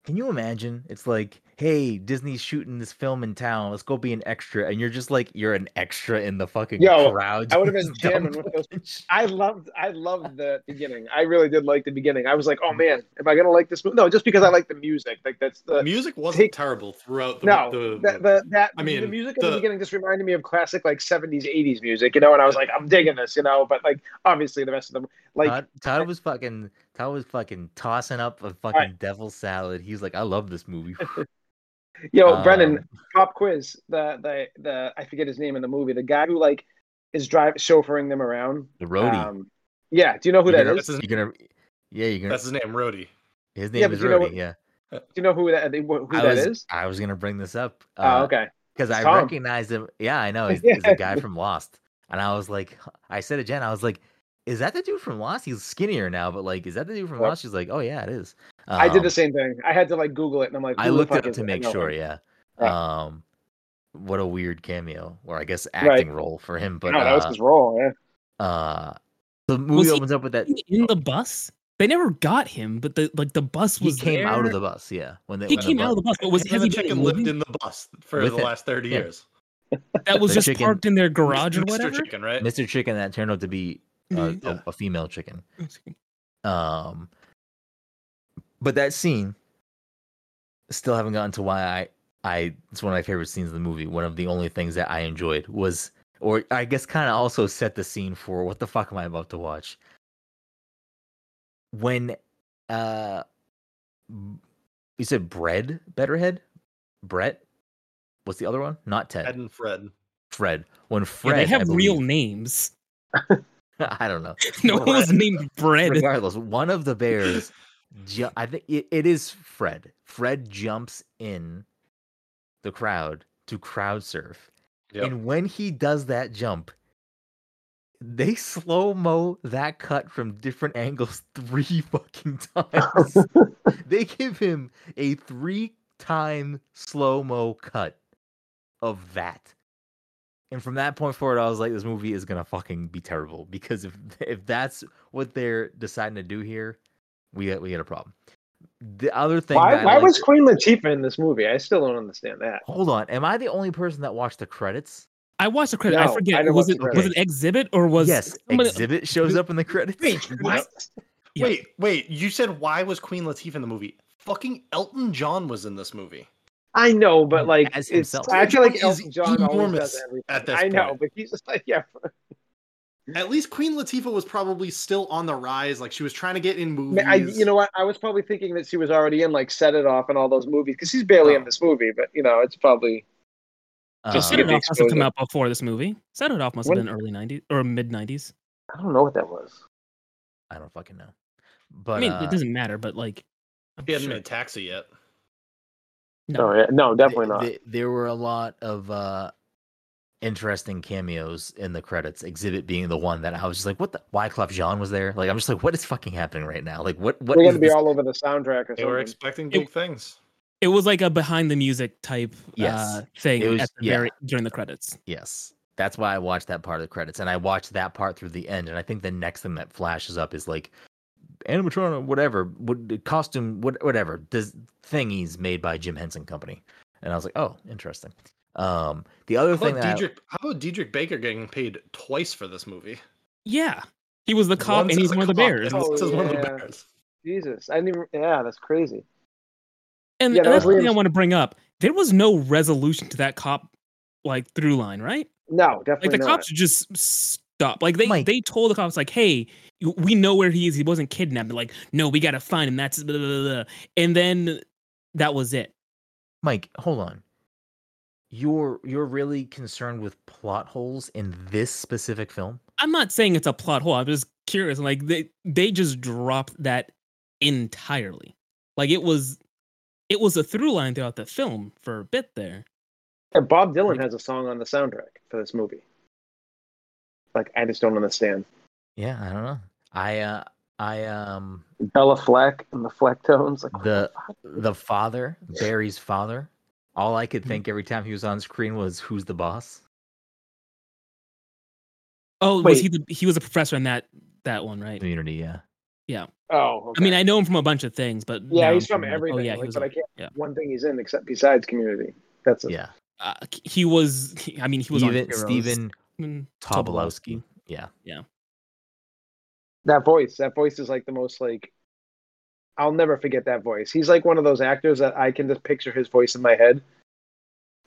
"Can you imagine? It's like, hey, Disney's shooting this film in town. Let's go be an extra." And you're just like, you're an extra in the fucking Yo, crowd. I would've been this jamming with those- I loved, I loved the beginning. I really did like the beginning. I was like, oh man, am I gonna like this movie? No, just because I like the music. Like that's the music wasn't take- terrible throughout the, no, the, the, the, that I mean, the music in the the- beginning just reminded me of classic like '70s, '80s music, you know. And I was like, I'm digging this, you know. But like, obviously, the rest of them, like, Todd, Todd was fucking. Todd was fucking tossing up a fucking devil salad. He's like, "I love this movie." yo, Brennan, Um, pop quiz. The the the I forget his name in the movie. The guy who like is driving, chauffeuring them around. the roadie. Um, yeah, do you know who You're that gonna- is? That's his, You're gonna, yeah, you're gonna. that's his name, Rhodey. His name but is you know Yeah. Do you know who that who I that was, is? I was gonna bring this up. Oh, uh, okay. because I Tom. recognized him. Yeah, I know. He's, he's a guy from Lost, and I was like, I said to Jen, I was like, "Is that the dude from Lost? He's skinnier now, but like, is that the dude from Yep. Lost?" She's like, "Oh yeah, it is." I did Um, the same thing. I had to like Google it, and I'm like, I looked it up to it? Make sure. him. Yeah. Right. Um, what a weird cameo, or I guess Right. acting role for him. But no, that was uh, his role. Yeah. uh, the movie Was he opens up with that. in the bus. They never got him, but the like the bus was. He was came out of the bus. Yeah, when they He when came the out of the bus, bus, but was Him has and he the been chicken living? lived in the bus for With the it. last 30 Yeah. years. that was the just chicken- parked in their garage or whatever. Mr. Chicken, right? Mr. Chicken that turned out to be uh, Yeah. a, a female chicken. Um, but that scene, still haven't gotten to why I I it's one of my favorite scenes in the movie. One of the only things that I enjoyed was, or I guess, kind of also set the scene for what the fuck am I about to watch? When, uh, b- you said bread, Betterhead, Brett. What's the other one? Not Ted. Ed and Fred. Fred. When Yeah, Fred, they I have real names. I don't know. No one was named Bread. regardless, one of the bears, ju- I think it, it is Fred. Fred jumps in the crowd to crowd surf, Yep. and when he does that jump, they slow mo that cut from different angles three fucking times. they give him a three time slow mo cut of that. And from that point forward, I was like, this movie is gonna fucking be terrible because if if that's what they're deciding to do here, we got we got a problem. The other thing, Why, why liked- was Queen Latifah in this movie? I still don't understand that. hold on? Am I the only person that watched the credits? I watched the credit. I No, I forget. didn't was it the was credits. it Xzibit or was yes, somebody- Xzibit shows up in the credits. Wait, What? Yeah. Wait, wait. You said why was Queen Latifah in the movie? Fucking Elton John was in this movie. I know, but like, As himself. I feel like Is Elton John always enormous does everything. at this I know, but he's just like, yeah, At least Queen Latifah was probably still on the rise. Like she was trying to get in movies. I, you know what? I was probably thinking that she was already in like Set It Off and all those movies because she's barely in Oh. this movie. But you know, it's probably Just to Set It Off must have come out before this movie. Set It Off must When- have been early '90s or mid '90s. I don't know what that was. I don't fucking know. But I mean, uh, it doesn't matter. But like, I'm he hadn't sure- made Taxi yet. No. No, yeah, no, definitely th- not. th- there were a lot of uh interesting cameos in the credits. Xzibit being the one that I was just like, what the Wyclef Jean was there? Like I'm just like, what is fucking happening right now? Like what what We're gonna be this- all over the soundtrack or They were something. expecting big things. It was like a behind the music type Yes. uh, thing was- at the yeah. very during the credits. Yes. That's why I watched that part of the credits. And I watched that part through the end. And I think the next thing that flashes up is like animatronic, whatever, what costume, what, whatever, this thingies made by Jim Henson Company. And I was like, oh, interesting. Um, the other How thing about, that I- Diedrich, how about Diedrich Bader getting paid twice for this movie? Yeah, he was the cop Once and he's one of the bears. Oh, as one of the bears. Jesus, I didn't even. Yeah, that's crazy. And Yeah, that that's was the thing I want to bring up. There was no resolution to that cop like through line, right? No, Like definitely the not. cops just stop. Like they Mike. they told the cops like, "Hey, you- we know where he is. He wasn't kidnapped." They're like, "No, we gotta find him." That's blah, blah, blah, blah." and then that was it. Mike, hold on. You're you're really concerned with plot holes in this specific film? I'm not saying it's a plot hole. I'm just curious. Like they they just dropped that entirely. Like it was it was a through line throughout the film for a bit there. Yeah, Bob Dylan has a song on the soundtrack for this movie. Like, I just don't understand. Yeah, I don't know. I uh I um Béla Fleck and the Flecktones. Like, the the father, Barry's father, all I could think every time he was on screen was who's the boss? Oh, was he the he was a professor in that that one, right? Community, yeah. Yeah. Oh, I mean. I know him from a bunch of things, but yeah, he's I'm from like, everything. Oh yeah, like, was. but a- I can't. yeah. One thing he's in, except besides Community. That's it. Yeah. uh, he was. he- I mean, he was on Stephen Heroes. Stephen Mm, Tobolowski. Yeah. That voice. That voice is like the most like. I'll never forget that voice. He's like one of those actors that I can just picture his voice in my head.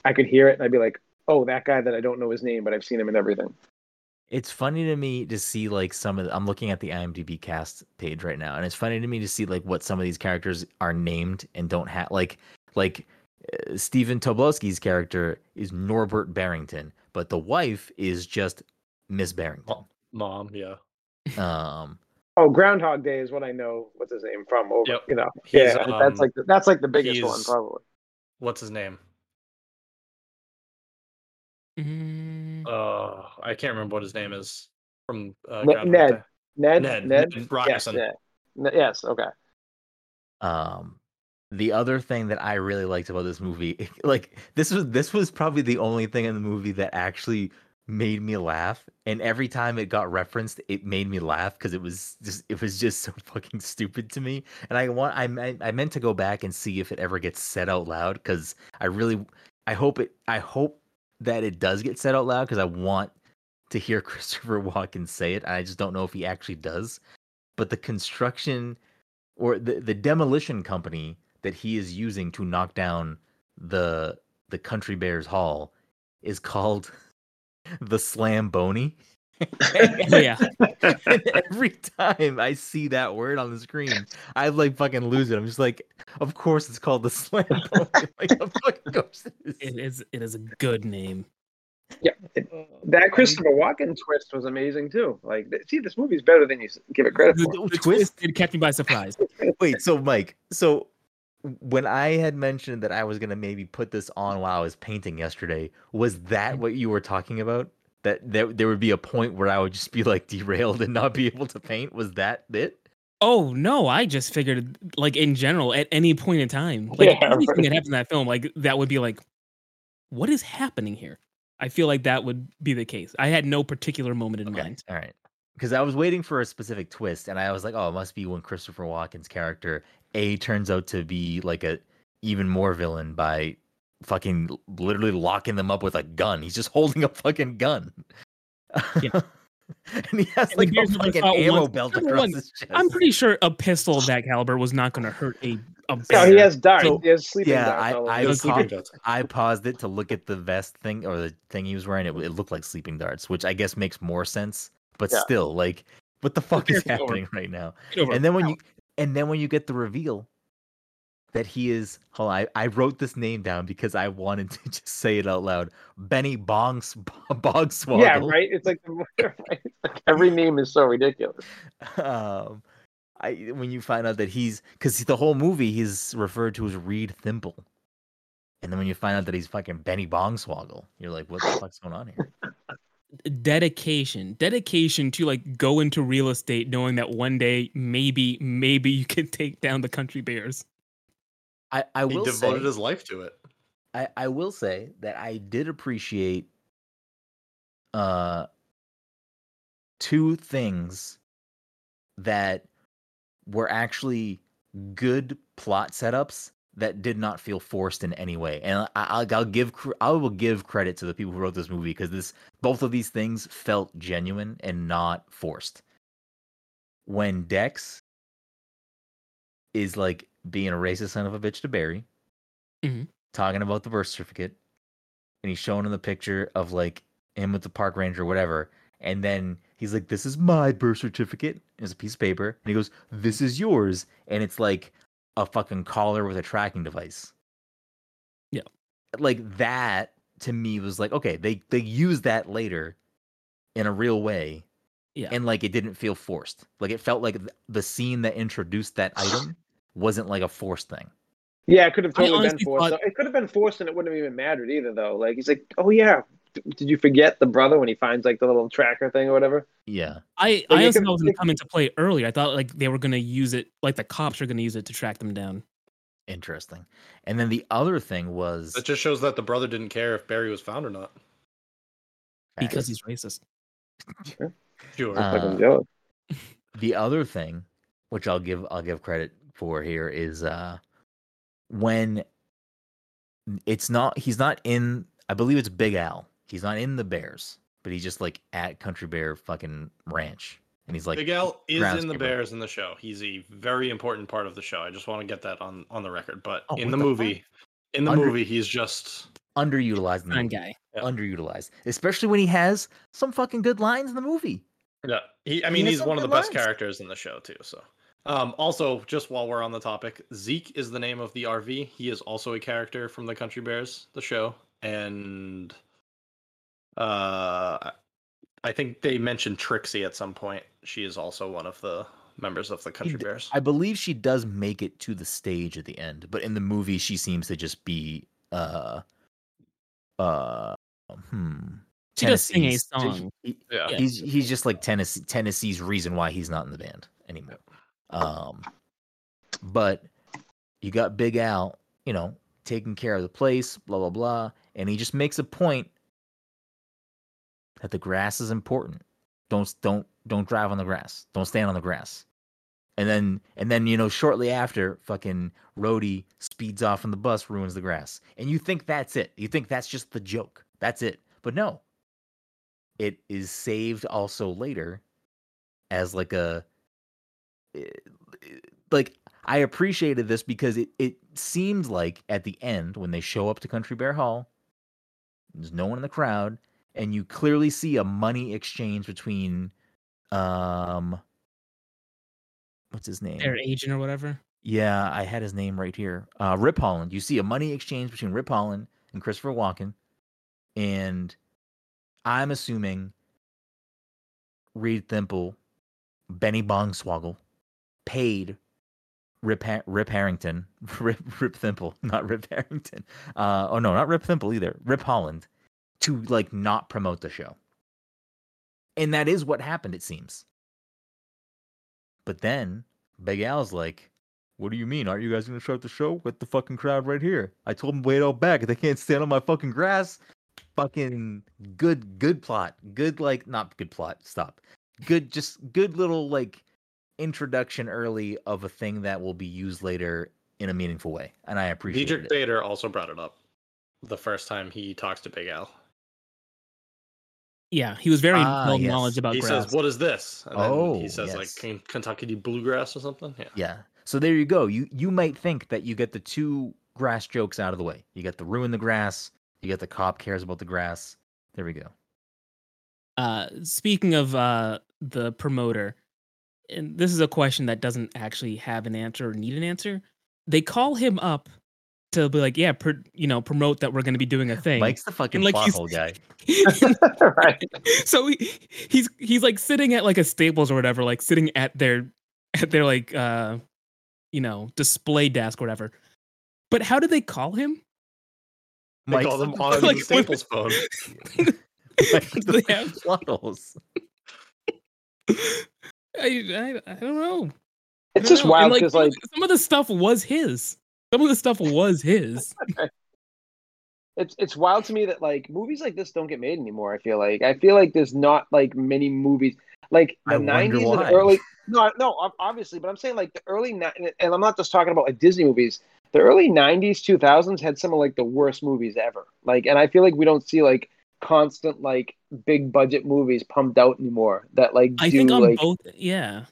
I could hear it and I'd be like, "Oh, that guy that I don't know his name, but I've seen him in everything." It's funny to me to see like some of the, I'm looking at the IMDb cast page right now and it's funny to me to see like what some of these characters are named and don't have like like uh, Stephen Tobolowski's character is Norbert Barrington, but the wife is just Miss Barrington. Mom, yeah. Um Oh, Groundhog Day is what I know. What's his name from? Over, Yep. you know, He's, yeah, um, that's like the, that's like the biggest one, probably. What's his name? Mm, Uh, I can't remember what his name is from uh, Ned. Ned, Ned, Ned, Ned yes, Ryerson. yeah. Yes, okay. Um, the other thing that I really liked about this movie, like this was this was probably the only thing in the movie that actually made me laugh. And every time it got referenced, it made me laugh because it was just it was just so fucking stupid to me. And I want I meant I meant to go back and see if it ever gets said out loud because I really I hope it I hope that it does get said out loud because I want to hear Christopher Walken say it. I just don't know if he actually does. But the construction or the, the demolition company that he is using to knock down the the Country Bears Hall is called the Slamboni. yeah, every time I see that word on the screen, I like fucking lose it. I'm just like, of course it's called the Slamboni. like, of fucking course it is. it is. It is a good name. Yeah, it- oh, that Christopher Walken twist was amazing too. Like, see, this movie's better than you give it credit The, for. the twist? twist it kept me by surprise. Wait, so Mike, so when I had mentioned that I was gonna maybe put this on while I was painting yesterday, was that mm. what you were talking about? that there there would be a point where I would just be like derailed and not be able to paint? Was that it? Oh no, I just figured like in general at any point in time, like Yeah, anything right. that happened in that film, like that would be like, what is happening here? I feel like that would be the case. I had no particular moment in Okay, mind. all right. Because I was waiting for a specific twist, and I was like, "Oh, it must be when Christopher Walken's character A turns out to be like a even more villain by fucking literally locking them up with a gun. He's just holding a fucking gun. Yeah. and he has And like the a fucking ammo once- belt across one, his chest. I'm pretty sure a pistol of that caliber was not going to hurt a a No, bear. he has darts. So, he has sleeping yeah, darts. I- I him. Those was sleeping caught- dots. I paused it to look at the vest thing or the thing he was wearing. It, it looked like sleeping darts, which I guess makes more sense. But Yeah. still, like, what the fuck is Get over- happening right now? And then when you and then when you get the reveal that he is hold on, I, I wrote this name down because I wanted to just say it out loud. Benny Bongs Bogswoggle. Yeah, right. It's like, right? It's like every name is so ridiculous. Um I when you find out that he's because the whole movie he's referred to as Reed Thimble. And then when you find out that he's fucking Benny Bongswoggle, you're like, what the fuck's going on here? Dedication, dedication to like go into real estate, knowing that one day maybe maybe you can take down the country bears. I, I He will devoted say, his life to it. I, I will say that I did appreciate uh two things that were actually good plot setups that did not feel forced in any way. And I, I'll, I'll give I will give credit to the people who wrote this movie because this both of these things felt genuine and not forced. When Dex is like being a racist son of a bitch to Barry, Mhm. talking about the birth certificate, and he's showing him the picture of like him with the park ranger or whatever. And then he's like, This is my birth certificate. It's a piece of paper. And he goes, This is yours. And it's like a fucking collar with a tracking device. Yeah. Like that to me was like, okay, they they used that later in a real way. Yeah. And like it didn't feel forced. Like it felt like the scene that introduced that item wasn't like a forced thing. Yeah, it could have totally been forced. thought- It could have been forced, and it wouldn't have even mattered either, though. Like he's like, "Oh yeah, D- did you forget the brother when he finds like the little tracker thing or whatever?" Yeah. I, Like, I it also could- thought it was gonna come into play earlier. I thought like they were going to use it, like the cops are going to use it to track them down. Interesting. And then the other thing was That just shows that the brother didn't care if Barry was found or not. Because he's racist. Sure. Uh, the other thing which i'll give i'll give credit for here is uh when it's not he's not in i believe it's big al he's not in the bears but he's just like at country bear fucking ranch and he's like Big Al is in the groundskeeper. Bears in the show. He's a very important part of the show. I just want to get that on on the record. But Oh, in the, the movie, in the Under- movie, he's just underutilized in the movie. guy. Yeah. underutilized especially when he has some fucking good lines in the movie yeah. He, I mean, has he's one of the good best characters in the show too. So, um, also just while we're on the topic, Zeke is the name of the RV. He is also a character from the Country Bears, the show, and uh, I think they mentioned Trixie at some point. She is also one of the members of the Country d- Bears. i believe she does make it to the stage at the end but in the movie she seems to just be uh uh hmm She does sing a song. he- Yeah. Yeah. he's he's just like Tennessee Tennessee's reason why he's not in the band anymore. Um, but you got Big Al, you know, taking care of the place, blah blah blah, and he just makes a point that the grass is important. Don't don't don't drive on the grass. Don't stand on the grass. And then and then you know shortly after, fucking Rhodey speeds off on the bus, ruins the grass, and you think that's it. You think that's just the joke. That's it. But no, it is saved also later as like a eh, like I appreciated this because it it seemed like at the end when they show up to Country Bear Hall, there's no one in the crowd, and you clearly see a money exchange between um what's his name? Their agent or whatever. Yeah, I had his name right here. Uh, Rip Holland. You see a money exchange between Rip Holland and Christopher Walken, and I'm assuming Reed Thimble, Benny Bongswoggle, paid Rip ha- Rip Harrington, Rip Rip Thimble, not Rip Harrington. Uh, oh no, not Rip Thimble either. Rip Holland to like not promote the show. And that is what happened, it seems. But then Big Al's like, What do you mean? Aren't you guys gonna start the show with the fucking crowd right here? I told them wait out back. They can't stand on my fucking grass. Fucking good, good plot. Good like not good plot. Stop. Good, just good little like introduction early of a thing that will be used later in a meaningful way. And I appreciate Diedrich it. Bader also brought it up the first time he talks to Big Al. Yeah, he was very Ah, well yes. knowledge about grass. he grass. says, "What is this?" And then Oh, he says, yes. "Like Ken- Kentucky bluegrass or something." Yeah. Yeah. So there you go. You you might think that you get the two grass jokes out of the way. You get the ruin the grass. You get the cop cares about the grass. There we go. Uh, speaking of uh, the promoter, and this is a question that doesn't actually have an answer or need an answer. They call him up to be like, yeah, pr- you know, promote that we're going to be doing a thing. Mike's the fucking like, plot hole guy. right. so he, he's he's like sitting at like a Staples or whatever, like sitting at their at their like uh you know display desk or whatever. But how do they call him? They Mike's call them on Like, the Staples phone. Mike's the They have- plot holes. I, I I don't know. It's don't just know. Wild because some, of like some of the stuff was his. Some of the stuff was his. it's it's wild to me that like movies like this don't get made anymore. I feel like I feel like there's not like many movies like the nineties and early. No, no, obviously, but I'm saying like the early and I'm not just talking about like Disney movies. The early '90s, 2000s had some of like the worst movies ever. Like, and I feel like we don't see like constant like big budget movies pumped out anymore. That like I do think on like both, yeah,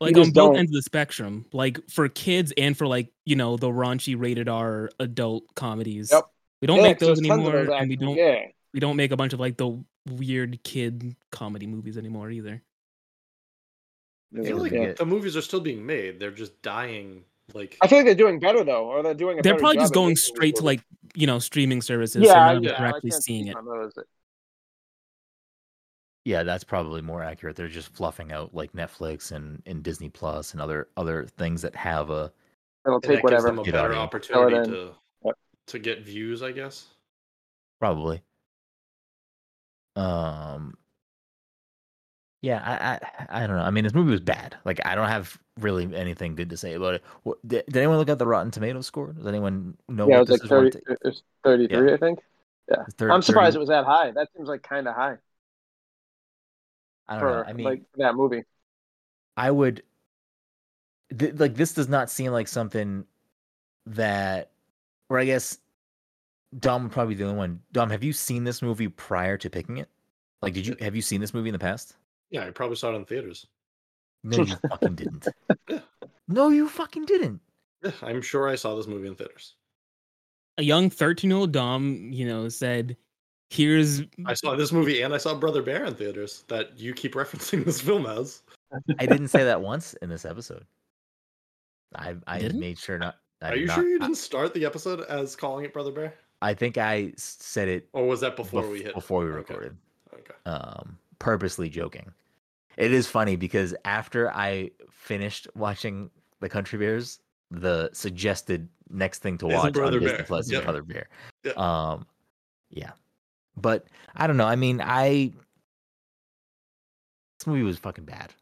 like on both don't- ends of the spectrum, like for kids and for like you know the raunchy rated R adult comedies. Yep. We don't Yeah, make 'cause those there's tons of anymore, those and we don't Yeah, we don't make a bunch of like the weird kid comedy movies anymore either. I feel like yeah. the movies are still being made. They're just dying. Like I feel like they're doing better though, or they're doing. A They're probably just going straight to like you know streaming services. Yeah, so I- now yeah, we're directly seeing speak it. On those. Yeah, that's probably more accurate. They're just fluffing out like Netflix and, and Disney Plus and other other things that have a It'll and that take gives whatever. them a Get better audio. opportunity in. to Yep. to get views, I guess. probably. Um. Yeah, I, I I don't know. I mean, this movie was bad. Like, I don't have really anything good to say about it. What, did, did anyone look at the Rotten Tomatoes score? Does anyone know yeah, it what was this like is? 30, worth? it was 33, I think. It's 30 I'm surprised 30 it was that high. That seems like kind of high I don't for know. I mean, like that movie. I would th- like this does not seem like something that or I guess Dom would probably be the only one. Dom, have you seen this movie prior to picking it? Like did you have you seen this movie in the past? Yeah, I probably saw it in theaters. No, you fucking didn't. Yeah. No, you fucking didn't. Yeah, I'm sure I saw this movie in theaters. A young thirteen-year-old Dom, you know, said, "Here's I saw this movie and I saw Brother Bear in theaters that you keep referencing this film as. I didn't say that once in this episode. I I Didn't? made sure not. I Are you not- sure you didn't start the episode as calling it Brother Bear? I, think I said it Or was that before bef- we hit? before we Okay, recorded. Okay. um purposely joking it is funny because after i finished watching the country bears the suggested next thing to Is watch on Brother disney Bear. plus is Yeah. brother bear Yeah. um yeah but i don't know i mean i this movie was fucking bad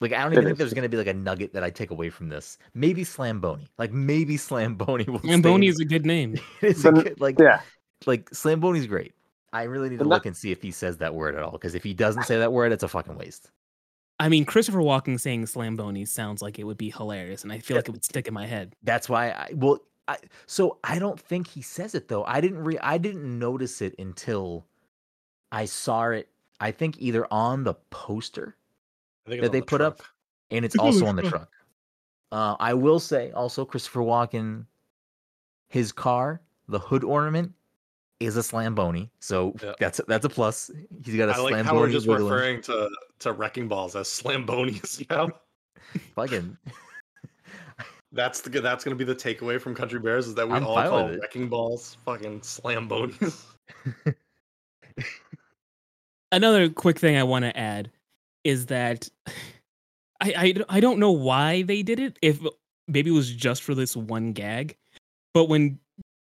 like i don't It even think is. there's gonna be like a nugget that i take away from this maybe slamboni like maybe slamboni will stay Lamboni is a good name." it's a good- like Yeah, like Slamboni's great. I really need to But not- look and see if he says that word at all. Because if he doesn't say that word, it's a fucking waste. I mean, Christopher Walken saying Slamboni sounds like it would be hilarious, and I feel Yeah. like it would stick in my head. That's why I well, I so I don't think he says it though. I didn't re I didn't notice it until I saw it. I think either on the poster I think that they the put up, and it's It's also on the truck. truck. Uh, I will say also Christopher Walken, his car, the hood ornament is a Slamboni, so Yeah. that's that's a plus. He's got a I like Slamboni. how we're just referring to, to wrecking balls as slambonies now. Fucking That's the that's gonna be the takeaway from Country Bears is that we I'm all fine call wrecking balls fucking slambonies. Another quick thing I want to add is that I I don't know why they did it. If maybe it was just for this one gag, but when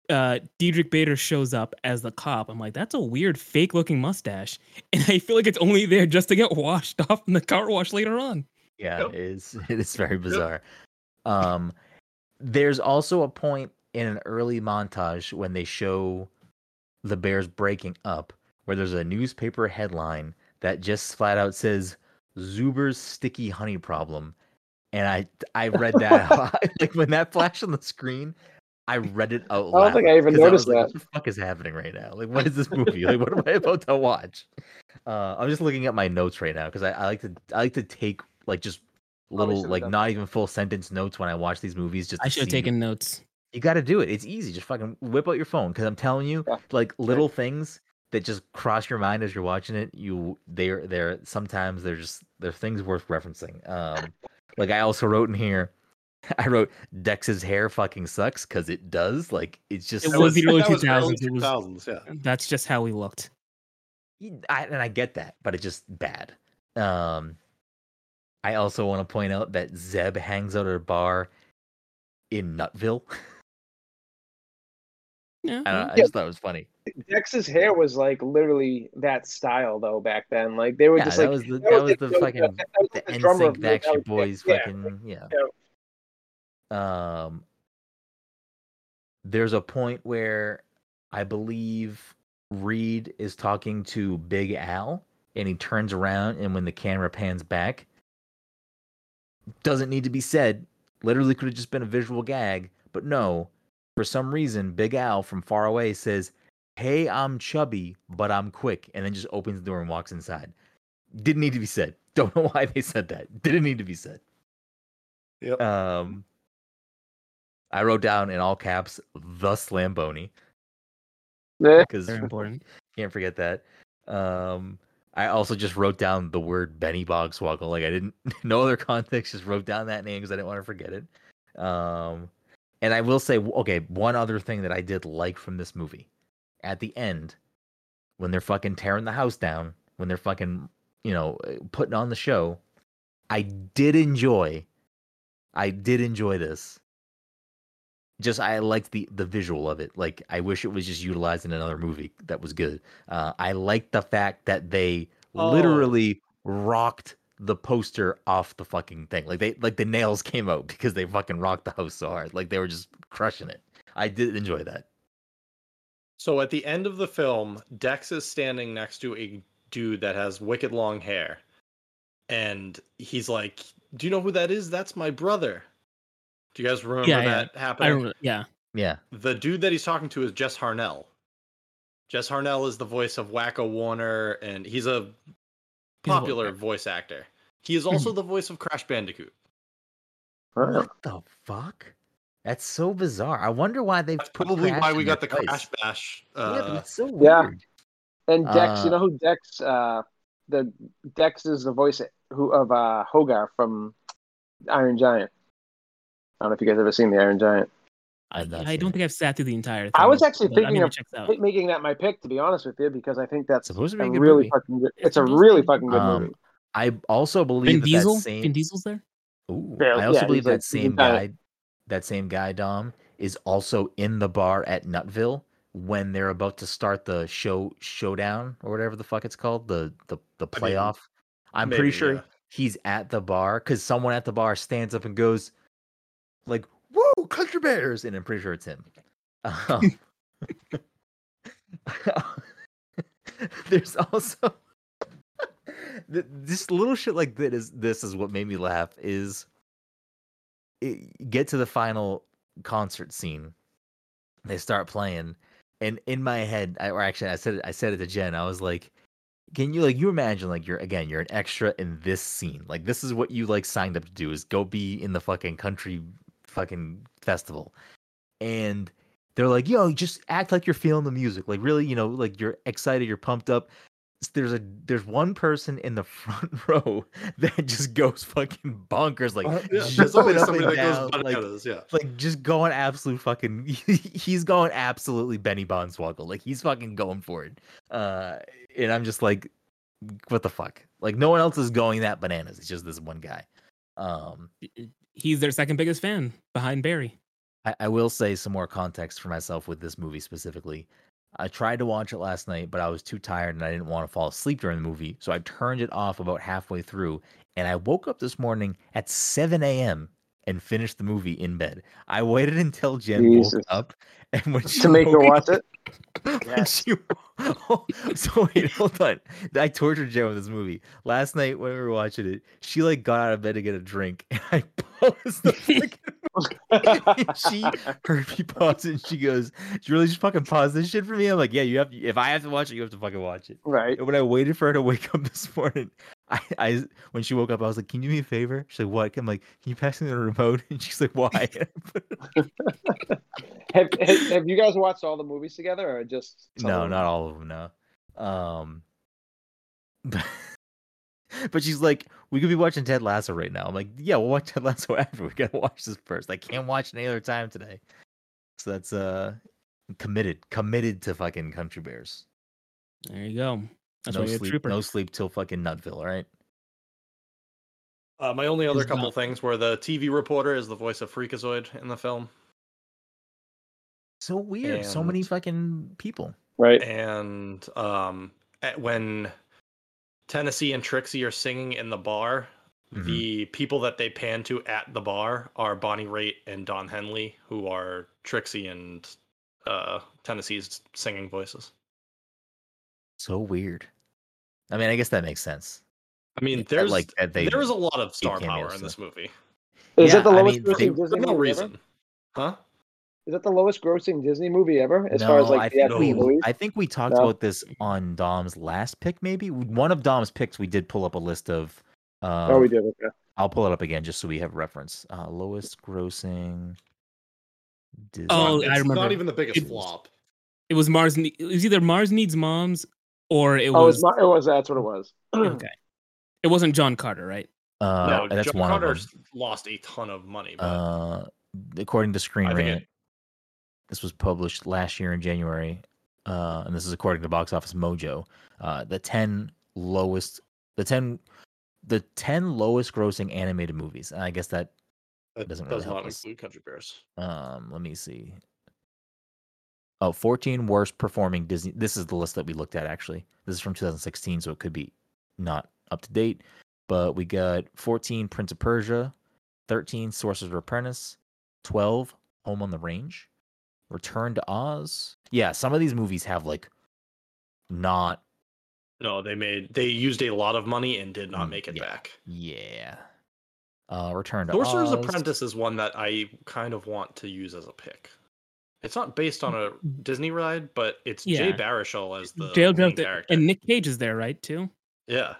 uh Diedrich Bader shows up as the cop. I'm like, that's a weird fake looking mustache. And I feel like it's only there just to get washed off in the car wash later on. Yeah, Yep. it is. It is very bizarre. Um, there's also a point in an early montage when they show the Bears breaking up, where there's a newspaper headline that just flat out says "Zuber's sticky honey problem," and I I read that like when that flashed on the screen. I read it out loud. I don't think I even noticed was like, that. What the fuck is happening right now? Like, what is this movie? Like, what am I about to watch? Uh, I'm just looking at my notes right now because I, I like to I like to take like just little like not even full sentence notes when I watch these movies. Just I should have taken notes. You got to do it. It's easy. Just fucking whip out your phone because I'm telling you, Yeah. like little things that just cross your mind as you're watching it. You they're they're sometimes they're just they're things worth referencing. Um, like I also wrote in here. I wrote Dex's hair fucking sucks because it does. Like it's just It was the early 2000s, it was- 2000s, yeah. That's just how we looked. Y- I, and I get that, but it's just bad. Um, I also want to point out that Zeb hangs out at a bar in Nutville. Yeah. I, don't, I Yeah. just thought it was funny. Dex's hair was like literally that style though back then. Like they were Yeah, just that like was the that that was was the the- fucking that was the the drummer NSYNC of Backstreet Boys Yeah, fucking yeah. Um, there's a point where I believe Reed is talking to Big Al, and he turns around, and when the camera pans back, doesn't need to be said. Literally, could have just been a visual gag, but no. For some reason, Big Al from far away says, "Hey, I'm chubby, but I'm quick," and then just opens the door and walks inside. Didn't need to be said. Don't know why they said that. Didn't need to be said. Yep. Um, I wrote down in all caps the Slamboni because Very important. can't forget that. Um, I also just wrote down the word Benny Bogswoggle. Like I didn't, no other context, just wrote down that name because I didn't want to forget it. Um, and I will say, okay, one other thing that I did like from this movie at the end, when they're fucking tearing the house down, when they're fucking, you know, uh, putting on the show, I did enjoy, I did enjoy this. Just I liked the the visual of it. Like I wish it was just utilized in another movie that was good. Uh, I liked the fact that they Oh. literally rocked the poster off the fucking thing. Like they like the nails came out because they fucking rocked the house so hard. Like they were just crushing it. I did enjoy that. So at the end of the film, Dex is standing next to a dude that has wicked long hair. And he's like, Do you know who that is? That's my brother. Do you guys remember Yeah, yeah. that I happening? don't. Yeah. Yeah. The dude that he's talking to is Jess Harnell. Jess Harnell is the voice of Wakko Warner, and he's a He's a popular voice voice actor. He is also the voice of Crash Bandicoot. What the fuck? That's so bizarre. I wonder why they That's put probably Crash why we got the place. Crash Bash. yeah, but Uh, it's so Yeah. weird. And Dex, Uh, you know who Dex? Uh, the Dex is the voice who of uh, Hogar from Iron Giant. I don't know if you guys ever seen the Iron Giant. I've I don't think I've sat through the entire thing. I was actually thinking of it checks out. ma- making that my pick, to be honest with you, because I think that's supposed to be a a good really movie. fucking good. It's It's a really be. fucking good Um, movie. I also Vin believe that, Diesel. that same. Vin Diesel's there. Ooh, Yeah, I also yeah, believe that like- same guy, that same guy Dom, is also in the bar at Nutville when they're about to start the show showdown or whatever the fuck it's called, the the the I mean, playoff. I'm maybe, pretty sure yeah. he's at the bar because someone at the bar stands up and goes, like, "Woo, Country Bears!" and I'm pretty sure it's him. Um, there's also this little shit like that is this is what made me laugh is it, get to the final concert scene they start playing and in my head I, or actually i said it i said it to jen i was like can you like you imagine like you're again you're an extra in this scene like this is what you like signed up to do is go be in the fucking country fucking festival and they're like yo just act like you're feeling the music like really you know like you're excited you're pumped up there's a there's one person in the front row that just goes fucking bonkers like Uh, yeah, there's up and down, like bananas, yeah. like just going absolute fucking he's going absolutely Benny Bonswoggle. Like he's fucking going for it. Uh and I'm just like what the fuck? Like no one else is going that bananas. It's just this one guy. Um He's their second biggest fan behind Barry. I, I will say some more context for myself with this movie specifically. I tried to watch it last night, but I was too tired and I didn't want to fall asleep during the movie. So I turned it off about halfway through. And I woke up this morning at 7 a.m. and finished the movie in bed. I waited until Jen Jesus. woke up and when she to make her woke watch it. Yes. she- so wait, hold on. I tortured Jen with this movie last night when we were watching it. She like got out of bed to get a drink, and I paused she heard me pause it and she goes, "Did you really just fucking pause this shit for me?" I'm like, "Yeah, you have. To, if I have to watch it, you have to fucking watch it." right. And when I waited for her to wake up this morning, I, I when she woke up, I was like, "Can you do me a favor?" She's like, "What?" I'm like, "Can you pass me the remote?" And she's like, "Why?" Have, have Have you guys watched all the movies together, or just no, of not all of them. No. Um, but, but she's like, "We could be watching Ted Lasso right now." I'm like, "Yeah, we'll watch Ted Lasso after. We gotta watch this first. I can't watch any other time today." So that's uh committed, committed to fucking Country Bears. There you go. That's no why you're a sleep, trooper. no sleep till fucking Nutville. right? Uh, my only other Is couple not- things were the TV reporter is the voice of Freakazoid in the film, So weird. So many fucking people. right. and um, at- when Tennessee and Trixie are singing in the bar, Mhm. the people that they pan to at the bar are Bonnie Raitt and Don Henley, who are Trixie and uh, Tennessee's singing voices. So weird. I mean, I guess that makes sense. I mean, there's like that they there is a lot of star power in so- this movie Is Yeah, that the I lowest mean, grossing they- Disney no movie reason, ever? huh? Is that the lowest grossing Disney movie ever? As no, far as like I the think we, movies? I think we talked No? about this on Dom's last pick. Maybe one of Dom's picks. We did pull up a list of. Uh, oh, we did. Okay. I'll pull it up again just so we have reference. Uh, lowest grossing. Disney. Oh, it's I remember. Not even the biggest It- flop. It was Mars. Ne- It was either Mars needs moms, or it Oh, was. was. my- It was. That's what it was. okay. It wasn't John Carter, right? uh, no, that's John one Carter's lost a ton of money, but Uh, according to Screen I Rant, it- this was published last year in January, uh, and this is according to Box Office Mojo. Uh, the ten lowest, the ten, the ten lowest grossing animated movies. I guess that that doesn't does really help not us. include Country Bears. Um, let me see. Oh, 14 worst performing Disney. This is the list that we looked at actually. This is from 2016, so it could be not up to date. But we got 14 Prince of Persia, 13 Sorcerer's Apprentice, 12 Home on the Range, Return to Oz. Yeah, some of these movies have like not. No, they made they used a lot of money and did not Mm, make it yeah. back. Yeah. Uh, Return to Sorcerer's Oz. Apprentice is one that I kind of want to use as a pick. It's not based on a Disney ride, but it's Jay Yeah. Baruchel as the Jail main Joke character. and Nick Cage is there, right? Too. yeah,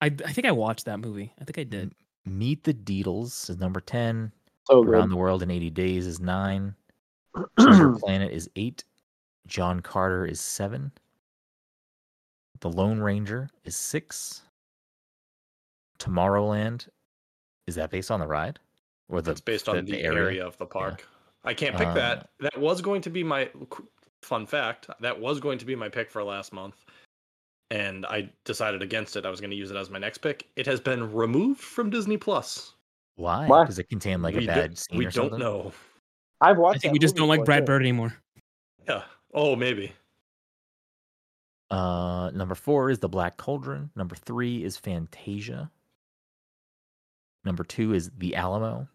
I I think I watched that movie. I think I did. Meet the Deedles is number 10. So Around good. the World in 80 Days is nine. Planet is eight. John Carter is seven. The Lone Ranger is six. Tomorrowland is that based on the ride or the it's based on the, area? of the park. I can't pick Uh, that. That was going to be my fun fact. That was going to be my pick for last month, and I decided against it. I was going to use it as my next pick. It has been removed from Disney Plus. Why? Why? Does it contain like we a do- bad scene we or don't something? know. I've watched. I think we just don't like before, Brad too. Bird anymore. Yeah. Oh, maybe. Uh, number four is The Black Cauldron. Number three is Fantasia. Number two is The Alamo.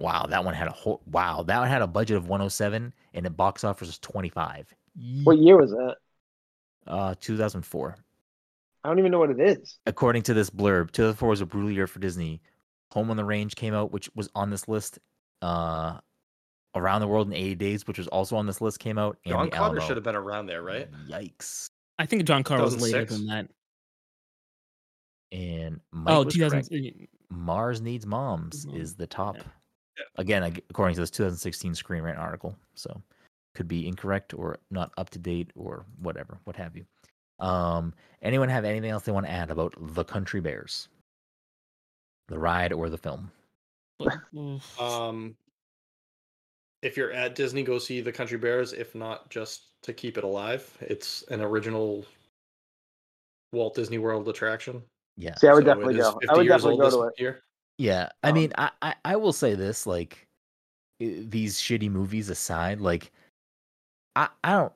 Wow, that one had a whole. Wow, that one had a budget of 107 and the box office was 25. What year was that? Uh, 2004. I don't even know what it is. according to this blurb, 2004 was a brutal year for Disney. Home on the Range came out, which was on this list. Uh, Around the World in 80 Days, which was also on this list, came out. And John the Carter Alamo. should have been around there, right? Yikes! I think John Carter was later than that. And Mike Oh, 2000. Mars Needs Moms Mom. is the top. Yeah. Yeah. Again, according to this 2016 Screen Rant article, so could be incorrect or not up to date or whatever, what have you. Um, anyone have anything else they want to add about the Country Bears, the ride or the film? Um, if you're at Disney, go see the Country Bears. If not, just to keep it alive. It's an original Walt Disney World attraction. Yeah. See, I would So definitely go. I would definitely go this to it. Year. Yeah, I Um, mean, I, I I will say this: like, these shitty movies aside, like I I don't.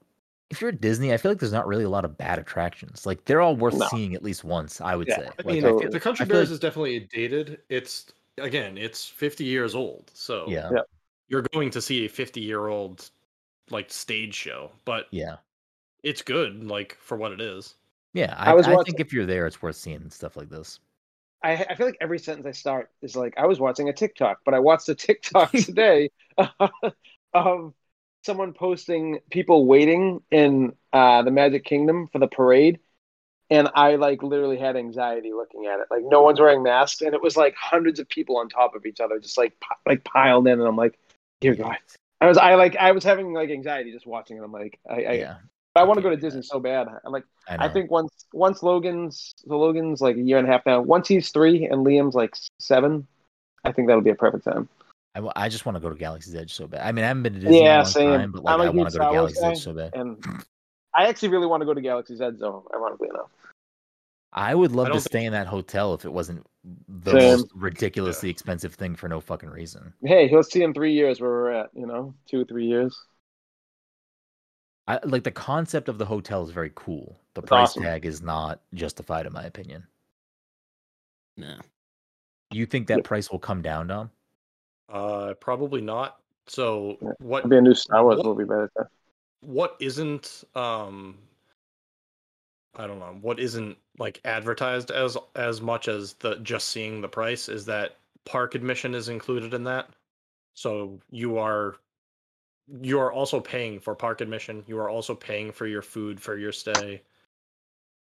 If you're at Disney, I feel like there's not really a lot of bad attractions. Like they're all worth No. seeing at least once. I would Yeah, say. I Like, mean, I feel- the Country Bears like- is definitely dated. It's again, it's 50 years old, so yeah, Yeah. you're going to see a 50 year old like stage show, but yeah, it's good, like for what it is. yeah. I, I was I think if you're there, it's worth seeing stuff like this. I, I feel like every sentence I start is like I was watching a TikTok, but I watched a TikTok today of someone posting people waiting in uh, the Magic Kingdom for the parade, and I like literally had anxiety looking at it. Like no one's wearing masks, and it was like hundreds of people on top of each other, just like like piled in, and I'm like, dear God. I was I like I was having like anxiety just watching it. I'm like I I, yeah, I want to go to Disney so bad. I'm like. I. I think once once Logan's so Logan's like a year and a half now. Once he's three and Liam's like seven, I think that'll be a perfect time. I, w- I just want to go to Galaxy's Edge so bad. I mean, I haven't been to Disney in a Yeah, long same. time, but like I'm a I want to go to Galaxy's guy. Edge so bad. And I actually really want to go to Galaxy's Edge, though. Ironically enough, I would love I to don't stay in that hotel if it wasn't the Same. most ridiculously expensive thing for no fucking reason. hey, he'll see in three years where we're at. You know, two or three years. I like the concept of the hotel is very cool. The It's price awesome. tag is not justified in my opinion. No. You think that Yeah. price will come down, Dom? Uh, probably not. So Yeah. what It'll be a new Star Wars What- movie by the time. what isn't um I don't know what isn't like advertised as as much as the just seeing the price is that park admission is included in that. So you are you are also paying for park admission. You are also paying for your food for your stay.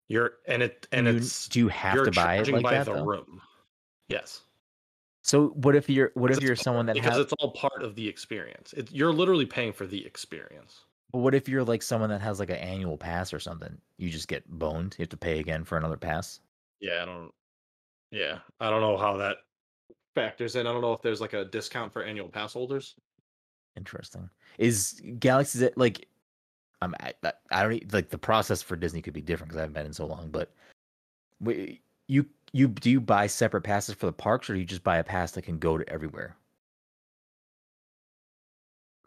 You're and it and you, it's do you have to buy it like by that? the though? room. Yes. So what if you're what if you're someone that because has it's all part of the experience. It, you're literally paying for the experience. but what if you're like someone that has like an annual pass or something? You just get boned. You have to pay again for another pass. Yeah, I don't. Yeah, I don't know how that factors in. I don't know if there's like a discount for annual pass holders. Interesting. Is Galaxy's Edge like? I'm I, I don't like the process for Disney could be different because I haven't been in so long. But wait, you you do you buy separate passes for the parks or do you just buy a pass that can go to everywhere?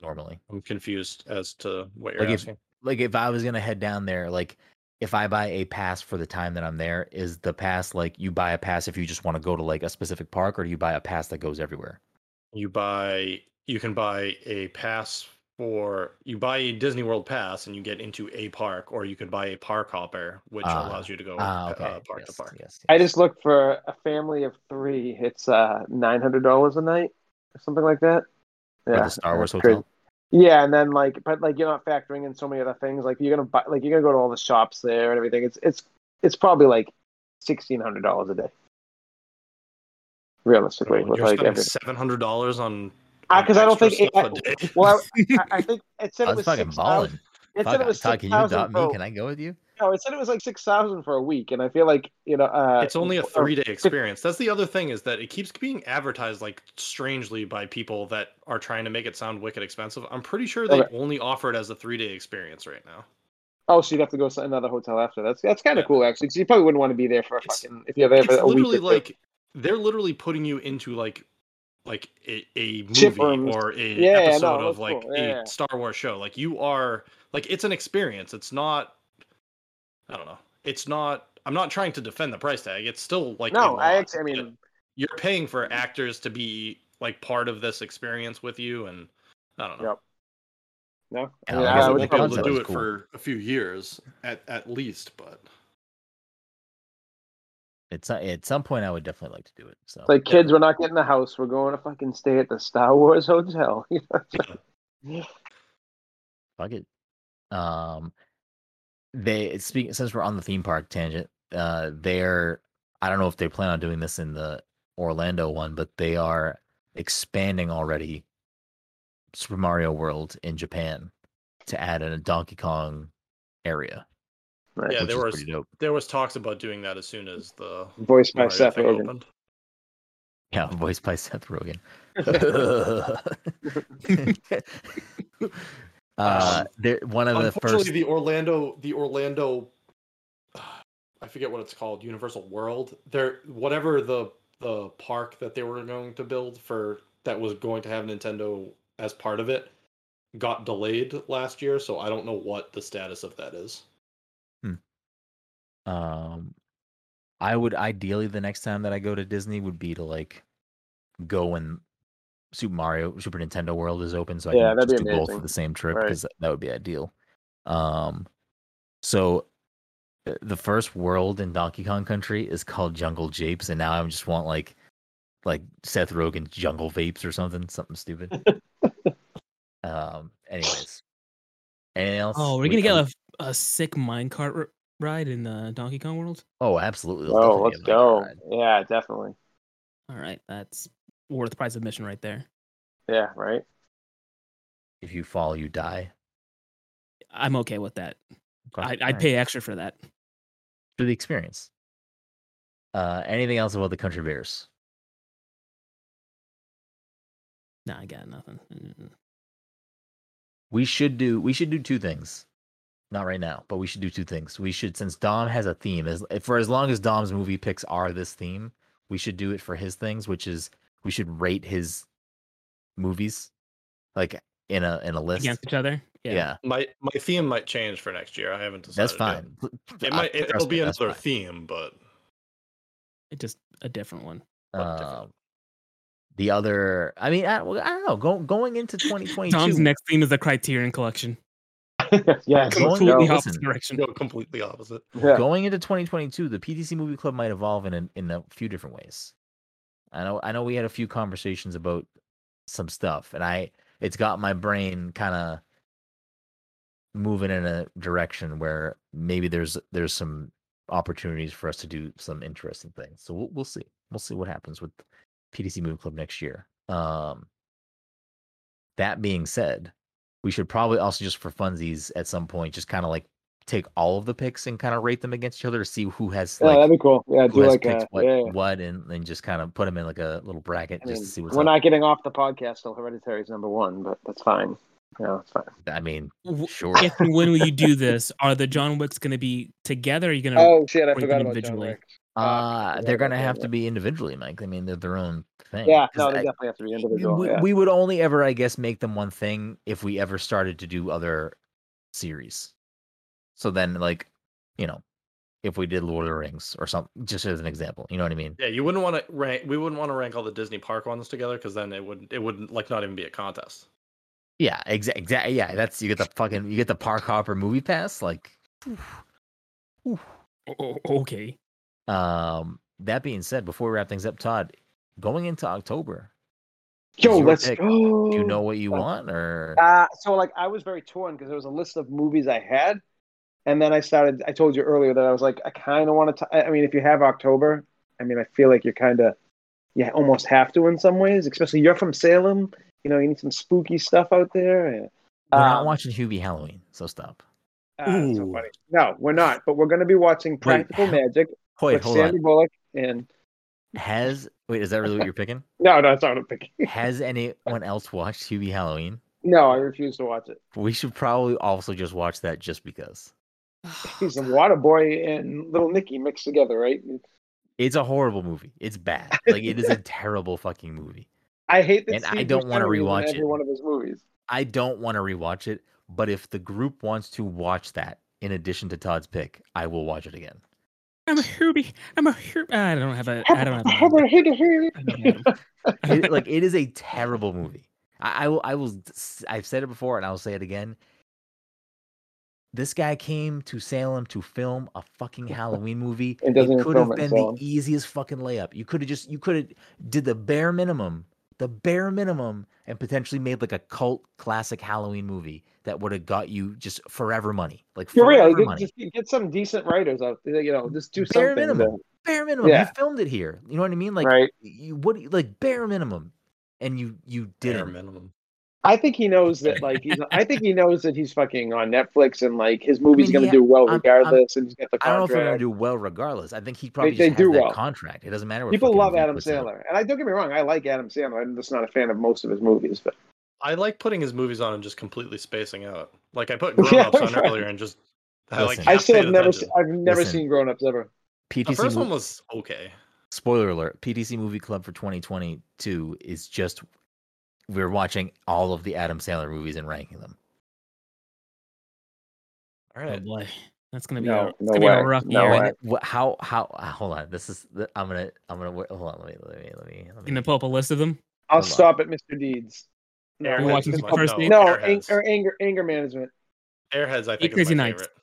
Normally, I'm confused as to what you're Like if- asking. like if I was gonna head down there, like if I buy a pass for the time that I'm there, is the pass like you buy a pass if you just want to go to like a specific park, or do you buy a pass that goes everywhere? You buy, you can buy a pass for you buy a Disney World pass and you get into a park, or you can buy a park hopper, which Ah, allows you to go Ah, okay. uh, park yes, to park. Yes, I just looked for a family of three. It's uh nine hundred dollars a night, or something like that. Yeah, the Star Wars that's crazy. hotel. Yeah, and then like, but like you're not factoring in so many other things. Like you're gonna buy, like you're gonna go to all the shops there and everything. It's it's it's probably like sixteen hundred dollars a day, realistically, with You're like spending seven hundred dollars on Because I don't think it, stuff I, a day. well, I, I think it said I it was was fucking six balling. It Fuck, said it was Todd, six can you adopt me? Can I go with you? No, it said it was like six thousand for a week, and I feel like you know. Uh, it's only a three day experience. That's the other thing is that it keeps being advertised like strangely by people that are trying to make it sound wicked expensive. I'm pretty sure they Okay. only offer it as a three day experience right now. Oh, so you'd have to go to another hotel after. That's that's kind of Yeah. cool actually, because you probably wouldn't want to be there for a It's- fucking if you're there for It's a week. literally or like they're literally putting you into like like a, a movie rooms. or a Yeah, yeah, episode no, of like cool. Yeah, yeah. a Star Wars show. Like you are like it's an experience. It's not I don't know. It's not I'm not trying to defend the price tag. It's still like no, I actually, I mean, you're paying for actors to be like part of this experience with you and I don't know. Yep. no, I Yeah, mean, I I guess I it would won't be able probably to do it cool. for a few years at at least, but It's at some point I would definitely like to do it. So It's like kids, we're not getting the house. We're going to fucking stay at the Star Wars hotel. fuck it. Um, they speaking since we're on the theme park tangent. Uh, they're I don't know if they plan on doing this in the Orlando one, but they are expanding already Super Mario World in Japan to add in a Donkey Kong area, Right. Yeah, which there is was there was talks about doing that as soon as the Voiced by Seth Rogen. opened. Yeah, voiced by Seth Rogen. uh, they're one of the Unfortunately, first. the Orlando, the Orlando, I forget what it's called, Universal World. There, whatever the the park that they were going to build for that was going to have Nintendo as part of it got delayed last year, so I don't know what the status of that is. Um, I would ideally the next time that I go to Disney would be to like go when Super Mario Super Nintendo World is open, so I Yeah, can that'd just be do both for the same trip Right. because that would be ideal. Um, so uh, the first world in Donkey Kong Country is called Jungle Japes, and now I just want like like Seth Rogen's Jungle Vapes or something, something stupid. um. Anyways, anything else? Oh, we're We- gonna get we- a, a sick minecart r- ride in the Donkey Kong World. Oh, absolutely. there'll Oh, let's be a bike go. ride. Yeah, definitely. All right, that's worth the price of admission right there. Yeah, right. If you fall, you die. I'm okay with that. Okay, I, I'd pay extra for that. for the experience. Uh, anything else about the Country Bears? Nah, I got nothing. Mm-mm. We should do. We should do two things. Not right now, but we should do two things. We should, since Dom has a theme, as for as long as Dom's movie picks are this theme, we should do it for his things, which is we should rate his movies, like in a in a list. Against each other. yeah. yeah. My my theme might change for next year. I haven't decided. that's yet. fine. It Uh, might it, trust it'll me, be another fine. theme, but It just a different one. but different. Um, the other, I mean, I, I don't know. Go, going into 2022, Tom's next theme is the Criterion Collection. yeah, Going- let's Completely go. opposite listen. direction. go completely opposite. Yeah. going into 2022 the ptc movie club might evolve in a, in a few different ways i know i know we had a few conversations about some stuff and i it's got my brain kind of moving in a direction where maybe there's there's some opportunities for us to do some interesting things so we'll, we'll see we'll see what happens with ptc movie club next year um that being said we should probably also just for funsies at some point just kind of like take all of the picks and kind of rate them against each other to see who has Yeah, like that'd be cool. Yeah, do like picked a what yeah. what and then just kind of put them in like a little bracket I just mean, to see what's we're up. not getting off the podcast till Hereditary is number one, but that's fine. Yeah, that's fine. I mean, sure. If and when will you do this? Are the John Wicks going to be together? Or are you going to? Oh shit, I rate forgot them about John individually. Wick. Uh, yeah, they're gonna have to be individually, Mike. I mean, they're their own thing. Yeah, 'Cause no, they I- definitely have to be individual. we, yeah. we would only ever, I guess, make them one thing if we ever started to do other series. So then, like, you know, if we did Lord of the Rings or something, just as an example, you know what I mean? Yeah, you wouldn't want to rank. We wouldn't want to rank all the Disney park ones together because then it would it wouldn't like not even be a contest. Yeah, exactly. Exactly. Yeah, that's you get the fucking you get the Park Hopper movie pass. Like, Oh, oh, okay. Um, that being said, before we wrap things up, Todd, going into October, Yo, let's pick. go. do you know what you Uh, want or? Uh, so like I was very torn because there was a list of movies I had, and then I started. I told you earlier that I was like, I kind of want to. I mean, if you have October, I mean, I feel like you're kind of, you almost have to in some ways. Especially you're from Salem. You know, you need some spooky stuff out there. and- We're not Um, watching Hubie Halloween, so stop. That's so funny. No, we're not. But we're going to be watching Practical how- Magic Wait, with hold Sandy on. Bullock and. Has wait, is that really what you're picking? No, no, it's not a pick. Has anyone else watched Hubie Halloween? no, I refuse to watch it. We should probably also just watch that just because. He's a water boy and little Nicky mixed together, right? It's a horrible movie. It's bad. Like it is a terrible fucking movie. I hate this. And I don't Buscemi is rewatch every it. one of his movies. I don't want to rewatch it, but if the group wants to watch that in addition to Todd's pick, I will watch it again. I'm a Herbie. I'm a Herbie. I don't have a. I don't have. A, I don't have a- It- like it is a terrible movie. I, I will. I will. I've said it before, and I will say it again. This guy came to Salem to film a fucking Halloween movie. And it could have film it in been the easiest fucking layup. You could have just. You could have did the bare minimum, the bare minimum, and potentially made like a cult classic Halloween movie that would have got you just forever money, like For real, forever get, money. just get some decent writers out there. You know, just do something. Bare something. minimum. to- bare minimum. Yeah. You filmed it here. You know what I mean? Like right. you what like bare minimum, and you you Bare didn't. minimum. I think he knows that. Like, he's. I think he knows that he's fucking on Netflix and like his movie's mean, going to yeah, do well I'm- I'm- regardless, and he's got the I don't know if they're gonna do well regardless. I think he probably they just do has that well. contract. It doesn't matter. What People love Adam puts out. Sandler, and I don't get me wrong, I like Adam Sandler. I'm just not a fan of most of his movies, but I like putting his movies on and just completely spacing out. Like I put Grown Yeah, Ups on right. earlier and just I like I still have never. Se- I've never Listen. seen Grown Ups ever. PTC The PTC first mo- one was okay. spoiler alert. PTC Movie Club for 2022 is just we're watching all of the Adam Sandler movies and ranking them. All Oh boy, that's gonna be No, a, no gonna be a way. rough No year. way. When, how how uh, hold on. This is I'm gonna I'm gonna hold on. Let me let me let me. Let me Gonna pull up a list of them. I'll Hold on. stop at Mr. Deeds. No, Are you Airheads watching the first no, no, ang- or anger anger management. Airheads, I think, is Crazy my Nights. favorite.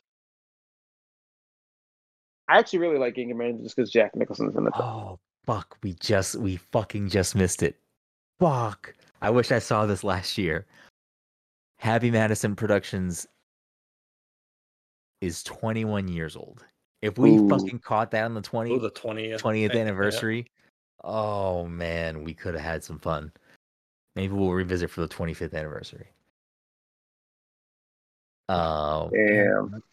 I actually really like anger management just because Jack Nicholson's in the film. Oh fuck! We just we fucking just missed it. Fuck! I wish I saw this last year. Happy Madison Productions is 21 years old. If we Ooh. fucking caught that on the 20, Oh, the 20th. 20th yeah. anniversary, oh man, we could have had some fun. Maybe we'll revisit for the 25th anniversary. Um, Damn.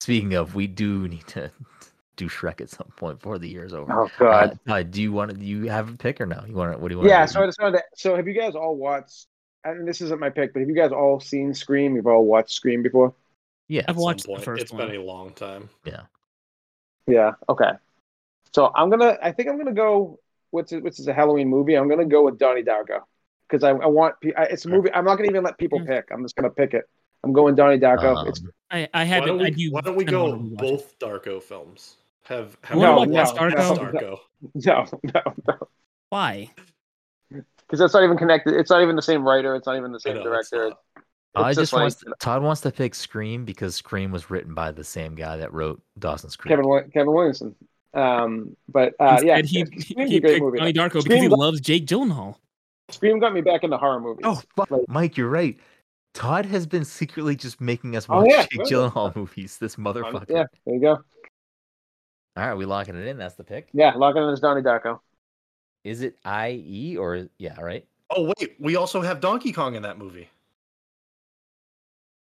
speaking of, we do need to do Shrek at some point before the year's over. Oh god. Uh, Todd, do you want to? Do you have a pick or no? You want to? What do you want? yeah. So I just wanted to. So have you guys all watched? And this isn't my pick, but have you guys all seen Scream? You've all watched Scream before? yeah. I've At some watched the point. first It's one. been a long time. Yeah. Yeah. Okay. So I'm gonna. I think I'm gonna go. Which is which is a Halloween movie. I'm gonna go with Donnie Darko because I, I want. I, it's a movie. I'm not gonna even let people pick. I'm just gonna pick it. I'm going Donnie Darko. it's Um, I I Why haven't. don't we, I do. why don't we go wanna rewatch it. both Darko films? Have, have No, watch no, Lost no, no. Darko. no, no, no. Why? Because that's not even connected. It's not even the same writer. It's not even the same know, it's director. I It's just like wants Todd wants to pick Scream because Scream was written by the same guy that wrote Dawson's Creek. Kevin Kevin Williamson. Um, but uh, yeah, he Scream's he a great picked movie. Donnie Darko because he got- loves Jake Gyllenhaal. Scream got me back into horror movies. Oh, fuck, Like- Mike, you're right. Todd has been secretly just making us Oh, watch yeah, Jake right. Gyllenhaal movies. This motherfucker. yeah, there you go. All right, we locking it in. That's the pick. Yeah, locking in is Donnie Darko. Is it I E or yeah? Right. Oh wait, we also have Donkey Kong in that movie.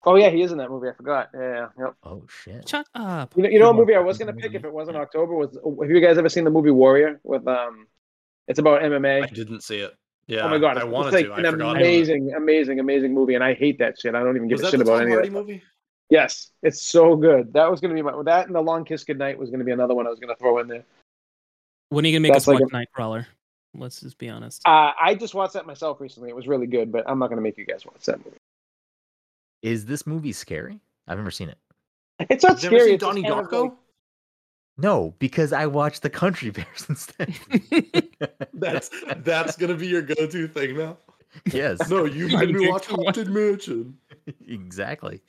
Oh yeah, he is in that movie. I forgot. Yeah, yeah. Yep. Oh shit. Shut up. You know, you know what movie I was gonna pick if it wasn't October was. Have you guys ever seen the movie Warrior with um? It's about MMA. I didn't see it. Yeah, oh my god, I it's, wanted it's like to. an I forgot. amazing, amazing, amazing movie, and I hate that shit. I don't even give Was a shit about any of Hardy that. movie? Yes, it's so good. That was gonna be my that and the Long Kiss Goodnight was gonna be another one I was gonna throw in there. When are you gonna make That's us like watch Nightcrawler? Let's just be honest. Uh, I just watched that myself recently. It was really good, but I'm not gonna make you guys watch that movie. Is this movie scary? I've never seen it. It's not You've scary. seen it's Donnie Darko? No, because I watched the Country Bears instead. That's that's gonna be your go-to thing now. yes, No, you You made me watch. Haunted Mansion. exactly.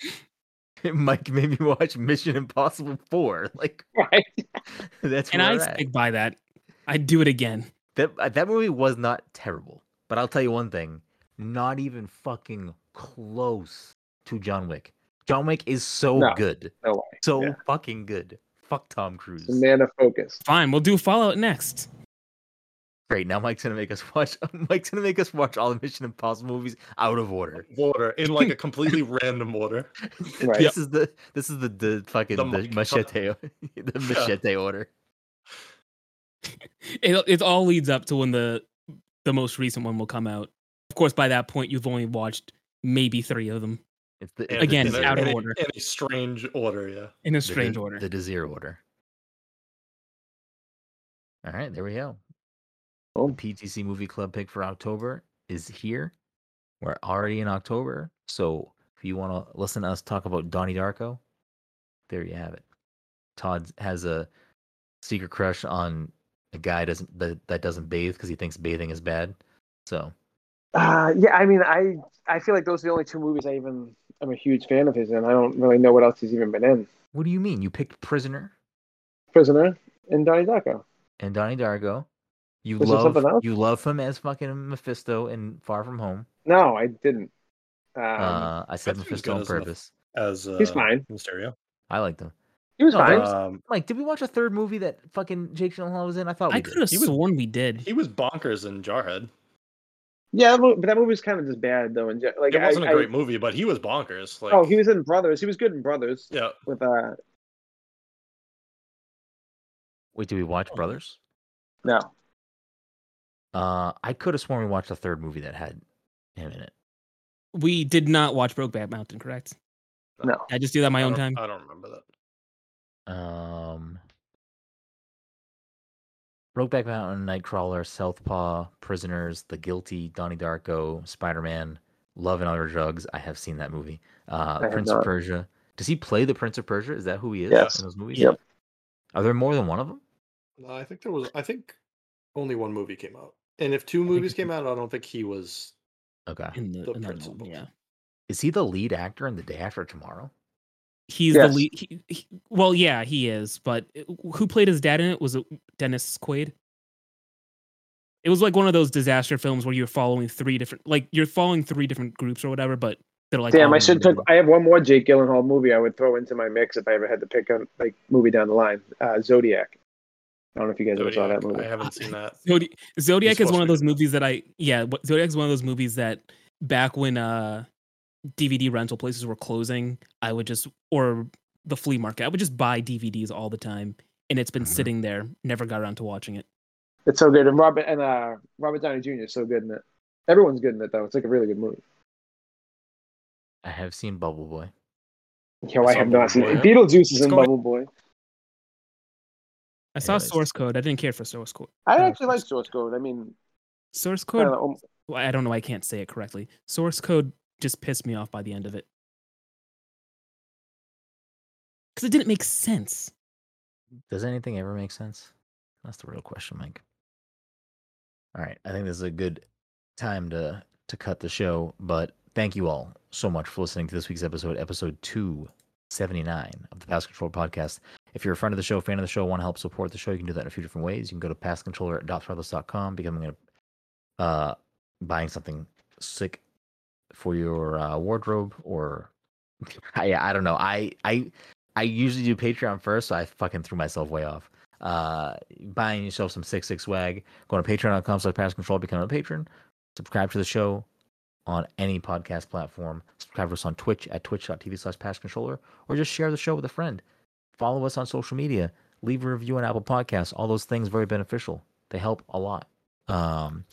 Mike made me watch Mission Impossible Four. Like right. that's and I we're stick by that. I'd do it again. That uh, that movie was not terrible, but I'll tell you one thing: not even fucking close to John Wick. John Wick is so No. good, No way. so Yeah. fucking good. Fuck Tom Cruise. It's a man of focus. Fine, we'll do Fallout next. Great. Now Mike's gonna make us watch. Mike's gonna make us watch all the Mission Impossible movies out of order. Order in like a completely random order. Right. This is the this is the the fucking The the, machete the machete order. It it all leads up to when the the most recent one will come out. Of course, by that point, you've only watched maybe three of them It's the And Again, in it's a- out of in a- order. In a strange order, yeah. in a strange de- order. The Desir order. All right, there we go. Oh. The PTC Movie Club pick for October is here. We're already in October, so if you want to listen to us talk about Donnie Darko, there you have it. Todd has a secret crush on a guy doesn't that, that doesn't bathe because he thinks bathing is bad. So Uh, yeah, I mean, I I feel like those are the only two movies I even I'm a huge fan of his, and I don't really know what else he's even been in. what do you mean? You picked Prisoner Prisoner and Donnie Darko. and Donnie Darko. You Was love something else? you love him as fucking Mephisto in Far From Home. No, I didn't. Um, uh, I said thought Mephisto on purpose. As uh, He's fine. Mysterio. I liked him. he was no, fine. there Um, Mike, did we watch a third movie that fucking Jake Gyllenhaal was in? I thought we I could have He was- sworn we did. he was bonkers in Jarhead. yeah, but that movie was kind of just bad though. And like, It wasn't I, a great I, movie, but he was bonkers. Like, Oh, he was in Brothers. He was good in Brothers yeah. with uh Wait, did we watch Oh. Brothers? no. Uh, I could have sworn we watched a third movie that had him in it. We did not watch Brokeback Mountain, correct? No. I just do that my I own time. I don't remember that. Um, Brokeback Mountain, Nightcrawler, Southpaw, Prisoners, The Guilty, Donnie Darko, Spider Man, Love and Other Drugs. I have seen that movie. Uh, Prince not. of Persia. Does he play the Prince of Persia? Is that who he is Yes. in those movies? Yep. Are there more than one of them? No, I think there was. I think only one movie came out, and if two think movies came out, I don't think he was. Okay. in the, The in that principal. one, yeah. Is he the lead actor in The Day After Tomorrow? He's Yes. the lead. He, he- well, yeah, he is. But who played his dad in it? Was it Dennis Quaid? It was like one of those disaster films where you're following three different, like you're following three different groups or whatever. But they're like, Damn, I should took. I have one more Jake Gyllenhaal movie I would throw into my mix if I ever had to pick a like movie down the line. Uh, Zodiac. I don't know if you guys ever saw that movie. I haven't seen that. Zodi- Zodiac is one of those movies that I yeah. Zodiac is one of those movies that back when uh DVD rental places were closing, I would just or the flea market, I would just buy DVDs all the time, and it's been Mhm. sitting there. Never got around to watching it. It's so good, and Robert and uh, Robert Downey Jr. is so good in it. Everyone's good in it though. It's like a really good movie. I have seen Bubble Boy. Yo, I I saw have not seen Boy, it. Beetlejuice is in Let's Bubble Boy. I saw Anyways. Source Code. I didn't care for Source Code. I Uh, actually like Source Code. I mean, Source I Code. don't know. well, I don't know. I can't say it correctly. Source Code just pissed me off by the end of it because it didn't make sense. Does anything ever make sense? That's the real question, Mike. All right, I think this is a good time to to cut the show, but thank you all so much for listening to this week's episode, episode 279 of the Pass Control podcast. If you're a friend of the show, fan of the show, want to help support the show, you can do that in a few different ways. You can go to passcontroller.threadless.com, becoming a uh buying something sick for your uh, wardrobe or I I don't know. I I I usually do Patreon first, so I fucking threw myself way off. Uh, buying yourself some six six swag. Go to patreon.com slash pass control, become a patron. Subscribe to the show on any podcast platform. Subscribe to us on Twitch at twitch.tv slash pass controller, or just share the show with a friend. Follow us on social media. Leave a review on Apple Podcasts. All those things very beneficial. They help a lot. Um,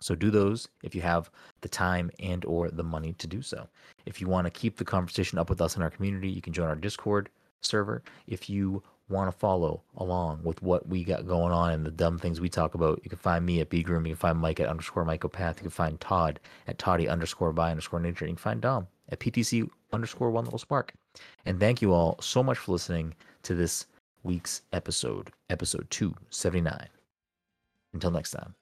so do those if you have the time and or the money to do so. If you want to keep the conversation up with us in our community, you can join our Discord server. If you want to follow along with what we got going on and the dumb things we talk about, you can find me at bgroom. You can find Mike at underscore Mycopath. You can find Todd at Toddy underscore by underscore nature. You can find Dom at PTC underscore one little spark. And thank you all so much for listening to this week's episode, episode 279. Until next time.